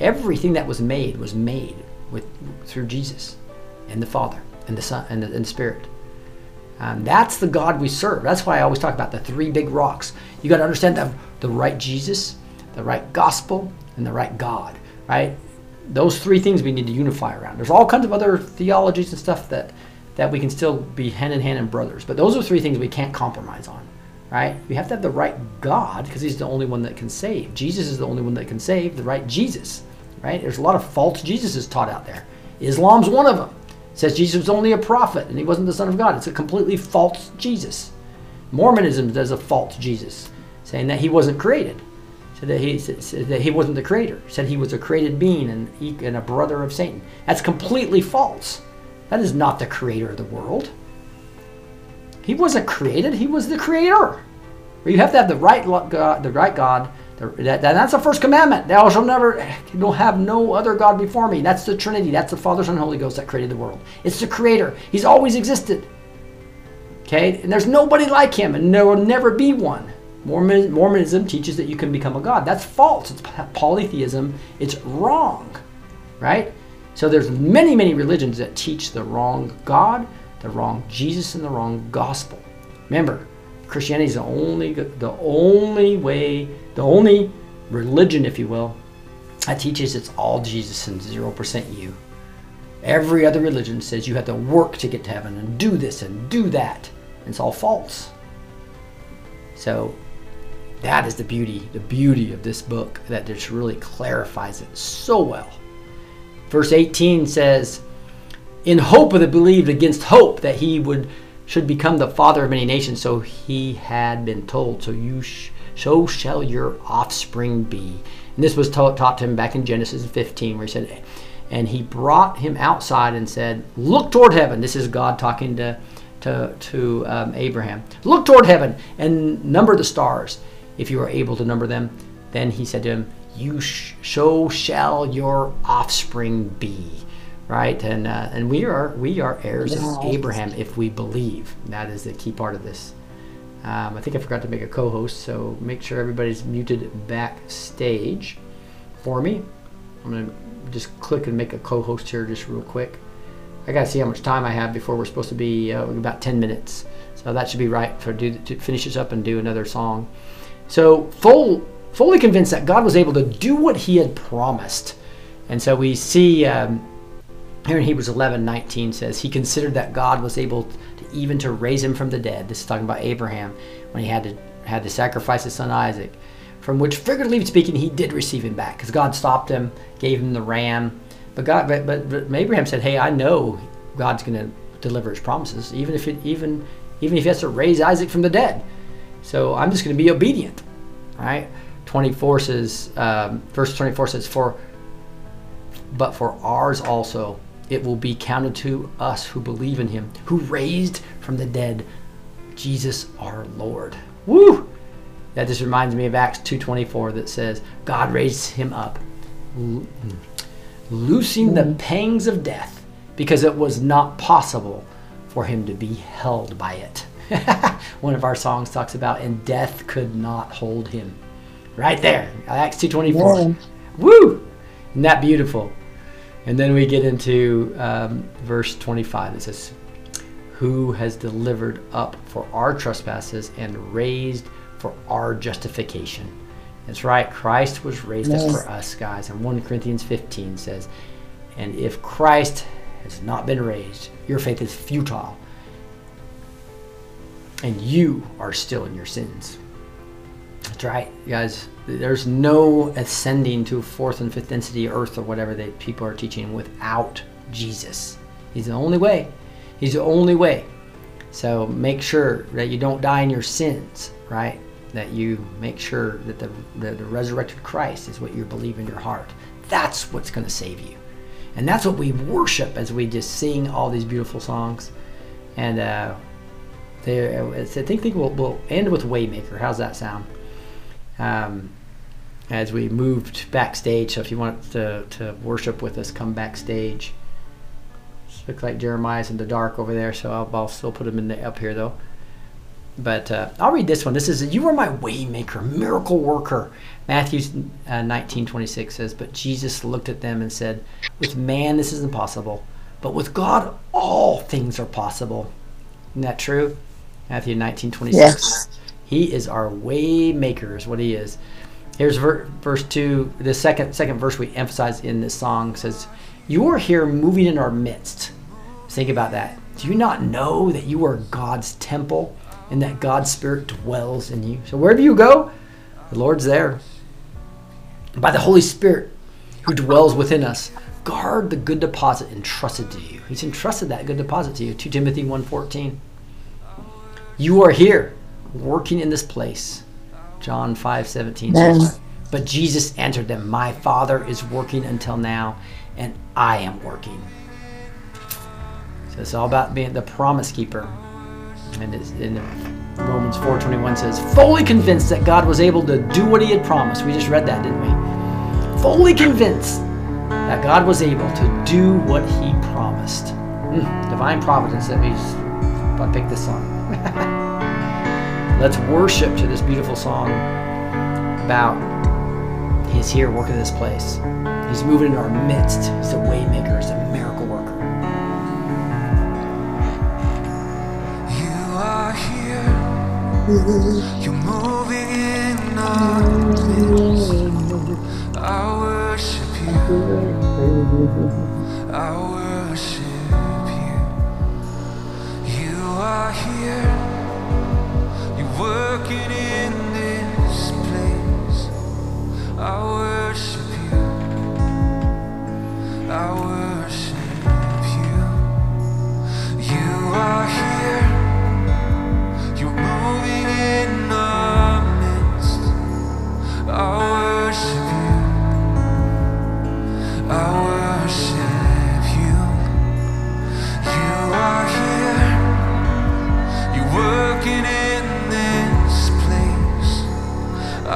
everything that was made was made with through Jesus and the Father and the Son and the, and the Spirit. Um, that's the God we serve. That's why I always talk about the three big rocks. You got to understand the, the right Jesus, the right gospel, and the right God, right? Those three things we need to unify around. There's all kinds of other theologies and stuff that, that we can still be hand in hand and brothers, but those are three things we can't compromise on, right? We have to have the right God because he's the only one that can save. Jesus is the only one that can save, the right Jesus, right? There's a lot of false Jesuses taught out there. Islam's one of them says Jesus was only a prophet and he wasn't the Son of God. It's a completely false Jesus. Mormonism does a false Jesus, saying that he wasn't created, said that he said that he wasn't the creator, said he was a created being and, and a brother of Satan. That's completely false. That is not the creator of the world. He wasn't created. He was the creator. You have to have the right God, the right God that, that's the first commandment. Thou shalt never don't have no other God before me. That's the Trinity. That's the Father, Son, and Holy Ghost that created the world. It's the Creator. He's always existed. Okay, and there's nobody like Him, and there will never be one. Mormon, Mormonism teaches that you can become a God. That's false. It's polytheism. It's wrong, right? So there's many, many religions that teach the wrong God, the wrong Jesus, and the wrong gospel. Remember, Christianity is the only the only way, the only religion, if you will, that teaches it's all Jesus and zero percent you. Every other religion says you have to work to get to heaven and do this and do that. It's all false. So that is the beauty, the beauty of this book that just really clarifies it so well. Verse 18 says, In hope of the believed against hope that he would should become the father of many nations. So he had been told, so you sh- so shall your offspring be. And this was taught, taught to him back in Genesis 15, where he said, and he brought him outside and said, "Look toward heaven." This is God talking to to to um, Abraham. Look toward heaven and number the stars, if you are able to number them. Then he said to him, "You sh- so shall your offspring be." right? And uh, and we are we are heirs of Abraham if we believe. That is the key part of this. Um, I think I forgot to make a co-host, so make sure everybody's muted backstage for me. I'm gonna just click and make a co-host here just real quick. I gotta see how much time I have before we're supposed to be uh, about 10 minutes, so that should be right for do to finish this up and do another song. So full fully convinced that God was able to do what He had promised, and so we see. Um, here in Hebrews 11 19 says, He considered that God was able to even to raise him from the dead. This is talking about Abraham when he had to had to sacrifice his son Isaac, from which figuratively speaking, he did receive him back because God stopped him, gave him the ram. But God, but, but, Abraham said, "Hey, I know God's going to deliver His promises, even if it, even even if He has to raise Isaac from the dead. So I'm just going to be obedient." Right? 24 says, um, verse 24 says, "For but for ours also it will be counted to us who believe in him, who raised from the dead Jesus our Lord. Woo! That just reminds me of Acts 2.24 that says, God raised him up, loosing the pangs of death, because it was not possible for him to be held by it. One of our songs talks about, and death could not hold him. Right there, Acts 2.24. Woo! Isn't that beautiful? And then we get into um, verse 25. It says, Who has delivered up for our trespasses and raised for our justification. That's right. Christ was raised yes. up for us, guys. And 1 Corinthians 15 says, And if Christ has not been raised, your faith is futile. And you are still in your sins. That's right, guys. There's no ascending to fourth and fifth density Earth or whatever that people are teaching without Jesus. He's the only way. He's the only way. So make sure that you don't die in your sins, right? that you make sure that the, the, the resurrected Christ is what you believe in your heart. That's what's going to save you. And that's what we worship as we just sing all these beautiful songs. And uh, they, I think, we'll, we'll end with Waymaker. How's that sound? Um, as we moved backstage, so if you want to, to worship with us, come backstage. Looks like Jeremiah's in the dark over there, so I'll, I'll still put him in the up here though. But uh, I'll read this one. This is You are my waymaker, miracle worker. Matthew uh, 19 26 says, But Jesus looked at them and said, With man this is impossible, but with God all things are possible. Isn't that true? Matthew 19 26. Yes. He is our waymaker, is what he is. Here's ver- verse 2. The second, second verse we emphasize in this song says, You are here moving in our midst. Think about that. Do you not know that you are God's temple? and that God's Spirit dwells in you. So wherever you go, the Lord's there. by the Holy Spirit who dwells within us, guard the good deposit entrusted to you. He's entrusted that good deposit to you. 2 Timothy 1.14. You are here, working in this place. John 5.17 says, But Jesus answered them, My Father is working until now, and I am working. So it's all about being the promise keeper and it's in Romans 4:21 says, "Fully convinced that God was able to do what He had promised." We just read that, didn't we? Fully convinced that God was able to do what He promised. Mm, divine providence. That means I picked this song. Let's worship to this beautiful song about He's here working in this place. He's moving in our midst. He's a waymaker. He's a miracle worker. You are here. You're moving in our midst. I worship you. I worship you. You are here. You're working in this place. I worship you. I worship you. You are here. I worship you. I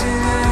rising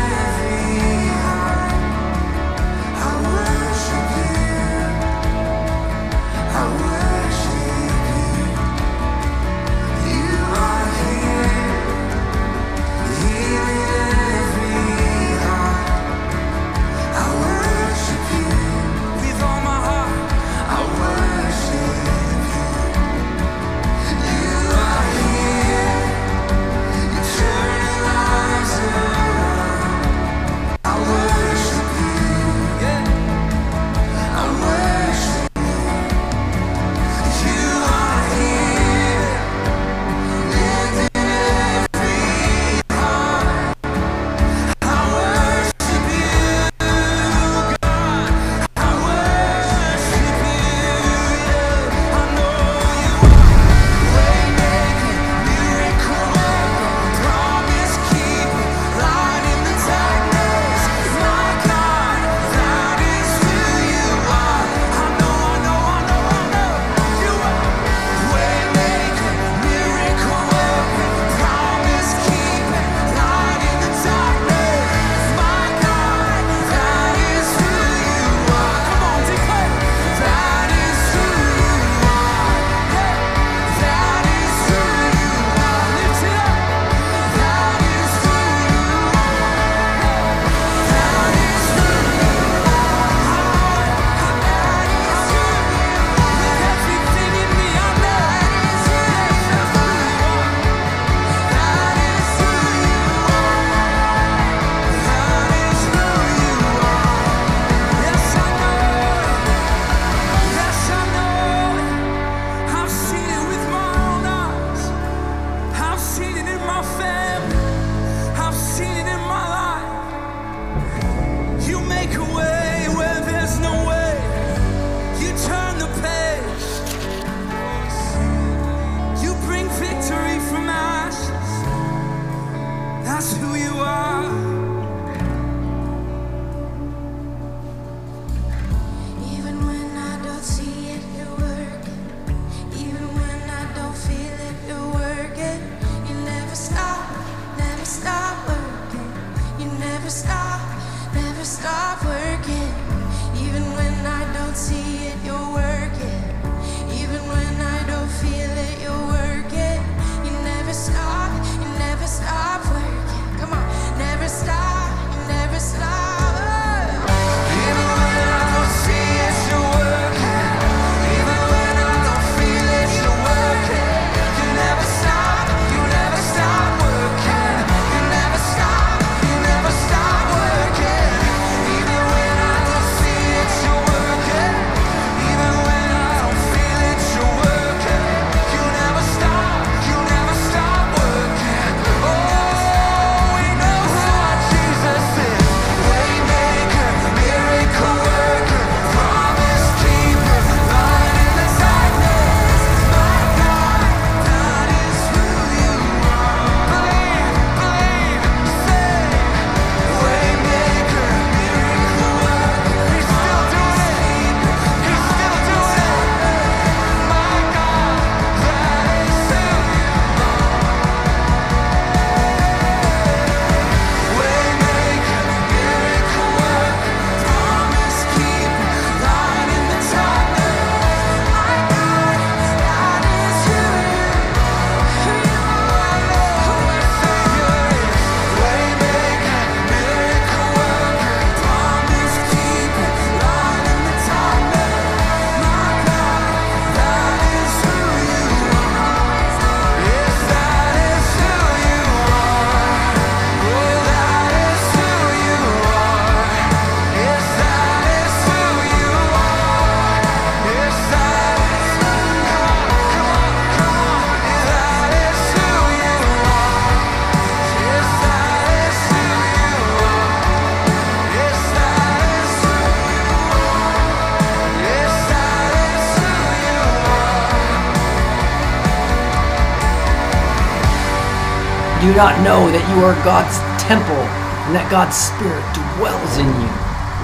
not know that you are God's temple and that God's Spirit dwells in you.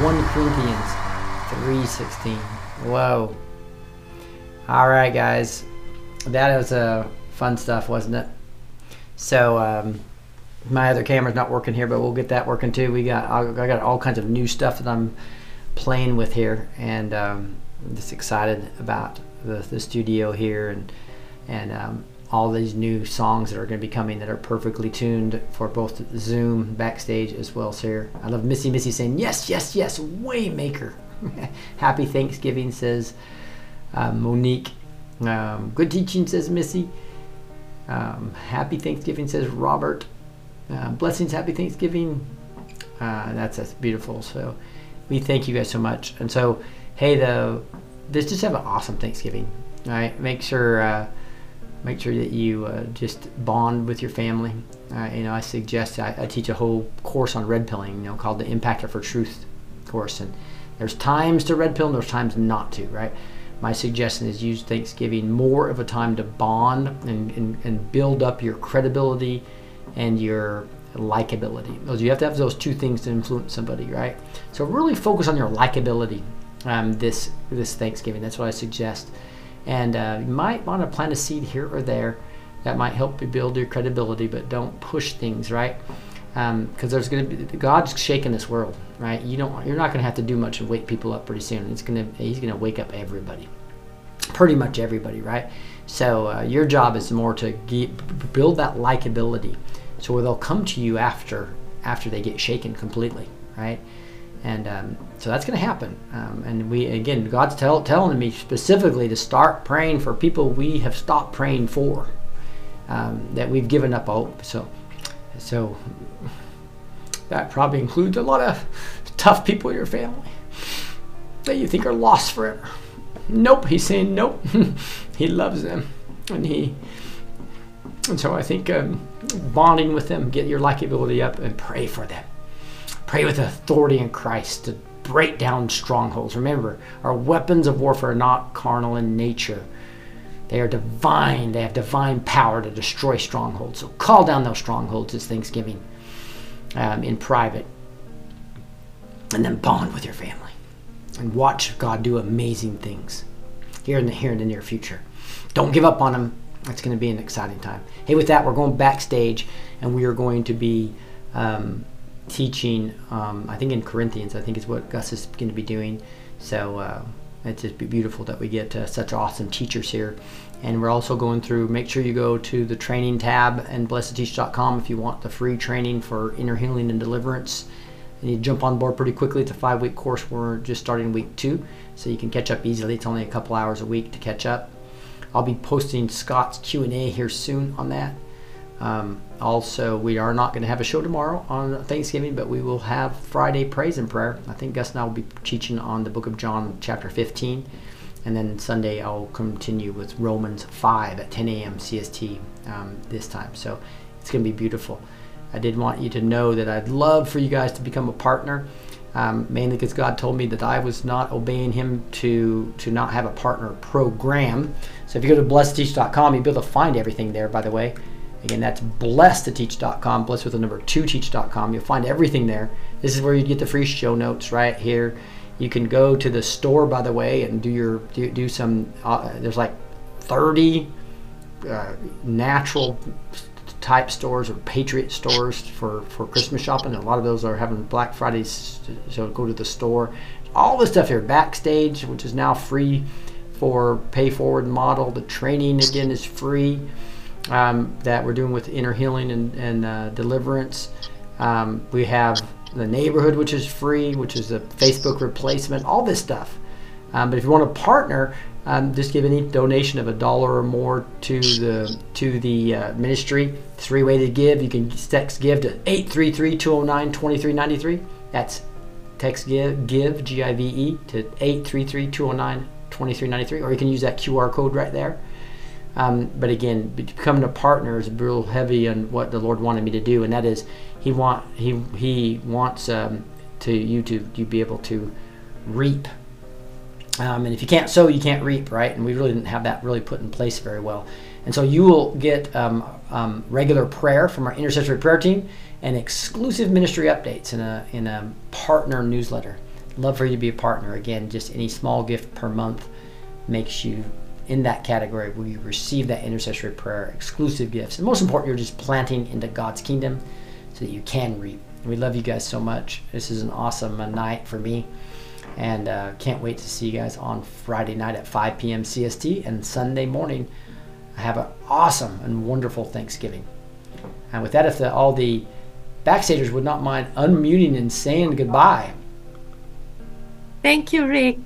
1 Corinthians 3.16. Whoa. All right, guys. That was uh, fun stuff, wasn't it? So, um, my other camera's not working here, but we'll get that working too. We got I got all kinds of new stuff that I'm playing with here, and um, I'm just excited about the, the studio here and and um, all these new songs that are going to be coming that are perfectly tuned for both Zoom backstage as well as here. I love Missy Missy saying yes, yes, yes, Waymaker. Happy Thanksgiving says uh, Monique. Um, good teaching says Missy. Um, happy Thanksgiving says Robert. Uh, blessings, happy Thanksgiving. Uh, that's that's beautiful. So we thank you guys so much. And so, hey, this just have an awesome Thanksgiving. All right, make sure uh, make sure that you uh, just bond with your family. Uh, you know, I suggest I, I teach a whole course on red pilling. You know, called the Impactor for Truth course, and there's times to red pill and there's times not to. Right. My suggestion is use Thanksgiving more of a time to bond and, and, and build up your credibility and your likability. You have to have those two things to influence somebody, right? So really focus on your likability um, this this Thanksgiving. That's what I suggest. And uh, you might want to plant a seed here or there that might help you build your credibility, but don't push things, right? Because um, there's going to be God's shaking this world, right? You don't, you're not going to have to do much to wake people up pretty soon. It's going to, He's going to wake up everybody, pretty much everybody, right? So uh, your job is more to get, build that likability, so they'll come to you after after they get shaken completely, right? And um, so that's going to happen. Um, and we again, God's tell, telling me specifically to start praying for people we have stopped praying for, um, that we've given up hope. So, so that probably includes a lot of tough people in your family that you think are lost forever. Nope, he's saying nope. he loves them, and he. And so I think um, bonding with them, get your likability up, and pray for them. Pray with authority in Christ to break down strongholds. Remember, our weapons of warfare are not carnal in nature. They are divine. They have divine power to destroy strongholds. So call down those strongholds this Thanksgiving. um, in private, and then bond with your family and watch God do amazing things here in the here in the near future. Don't give up on Him. It's going to be an exciting time. Hey, with that, we're going backstage, and we are going to be um, teaching. Um, I think in Corinthians, I think is what Gus is going to be doing. So uh, it's just beautiful that we get uh, such awesome teachers here. And we're also going through. Make sure you go to the training tab and blessed2teach.com if you want the free training for inner healing and deliverance and you jump on board pretty quickly. It's a five week course. We're just starting week two, so you can catch up easily. It's only a couple hours a week to catch up. I'll be posting Scott's Q and A here soon on that. Um, also, we are not going to have a show tomorrow on Thanksgiving, but we will have Friday praise and prayer. I think Gus and I will be teaching on the book of John, chapter 15. And then Sunday, I'll continue with Romans 5 at 10 a.m. CST um, this time. So it's going to be beautiful. I did want you to know that I'd love for you guys to become a partner, um, mainly because God told me that I was not obeying Him to to not have a partner program. So if you go to blessed2teach.com, you'll be able to find everything there. By the way, again, that's blessed2teach.com, blessed with the number two teach.com. You'll find everything there. This is where you get the free show notes right here. You can go to the store, by the way, and do your do, do some. Uh, there's like 30 uh, natural type stores or patriot stores for for christmas shopping a lot of those are having black fridays so go to the store all the stuff here backstage which is now free for pay forward model the training again is free um, that we're doing with inner healing and, and uh, deliverance um, we have the neighborhood which is free which is a facebook replacement all this stuff um, but if you want to partner um, just give any donation of a dollar or more to the to the uh, ministry. Three way to give. You can text give to 833-209-2393. That's text give give G I V E to 833-209-2393. Or you can use that QR code right there. Um, but again, becoming a partner is real heavy on what the Lord wanted me to do, and that is He want He He wants um, to you to you be able to reap um, and if you can't sow, you can't reap, right? And we really didn't have that really put in place very well. And so you will get um, um, regular prayer from our intercessory prayer team and exclusive ministry updates in a in a partner newsletter. Love for you to be a partner. Again, just any small gift per month makes you in that category where you receive that intercessory prayer, exclusive gifts, and most important, you're just planting into God's kingdom so that you can reap. We love you guys so much. This is an awesome uh, night for me. And uh, can't wait to see you guys on Friday night at 5 p.m. CST and Sunday morning. I have an awesome and wonderful Thanksgiving. And with that, if the, all the backstagers would not mind unmuting and saying goodbye. Thank you, Rick.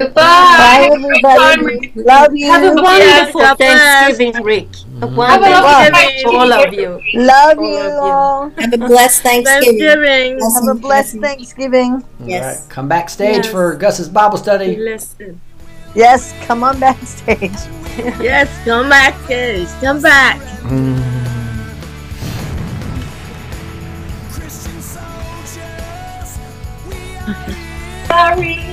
Goodbye. Bye, Have a time, everybody. Love you. Have a wonderful God bless. Thanksgiving, Rick. A Have a wonderful lovely Thanksgiving, all of you. Love All you all. Have a blessed Thanksgiving. Thanksgiving. Have a blessed Thanksgiving. Yes. right, come backstage Yes. for Gus's Bible study. Blessed. Yes, come on backstage. Yes, come back, guys. Come back.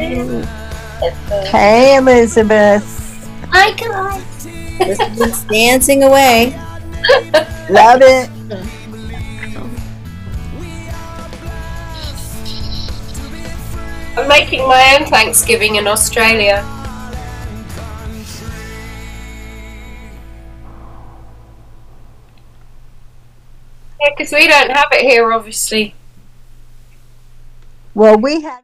Hey, Elizabeth. Hi, guys. Elizabeth's dancing away. Love it. I'm making my own Thanksgiving in Australia. Yeah, because we don't have it here, obviously. Well, we had.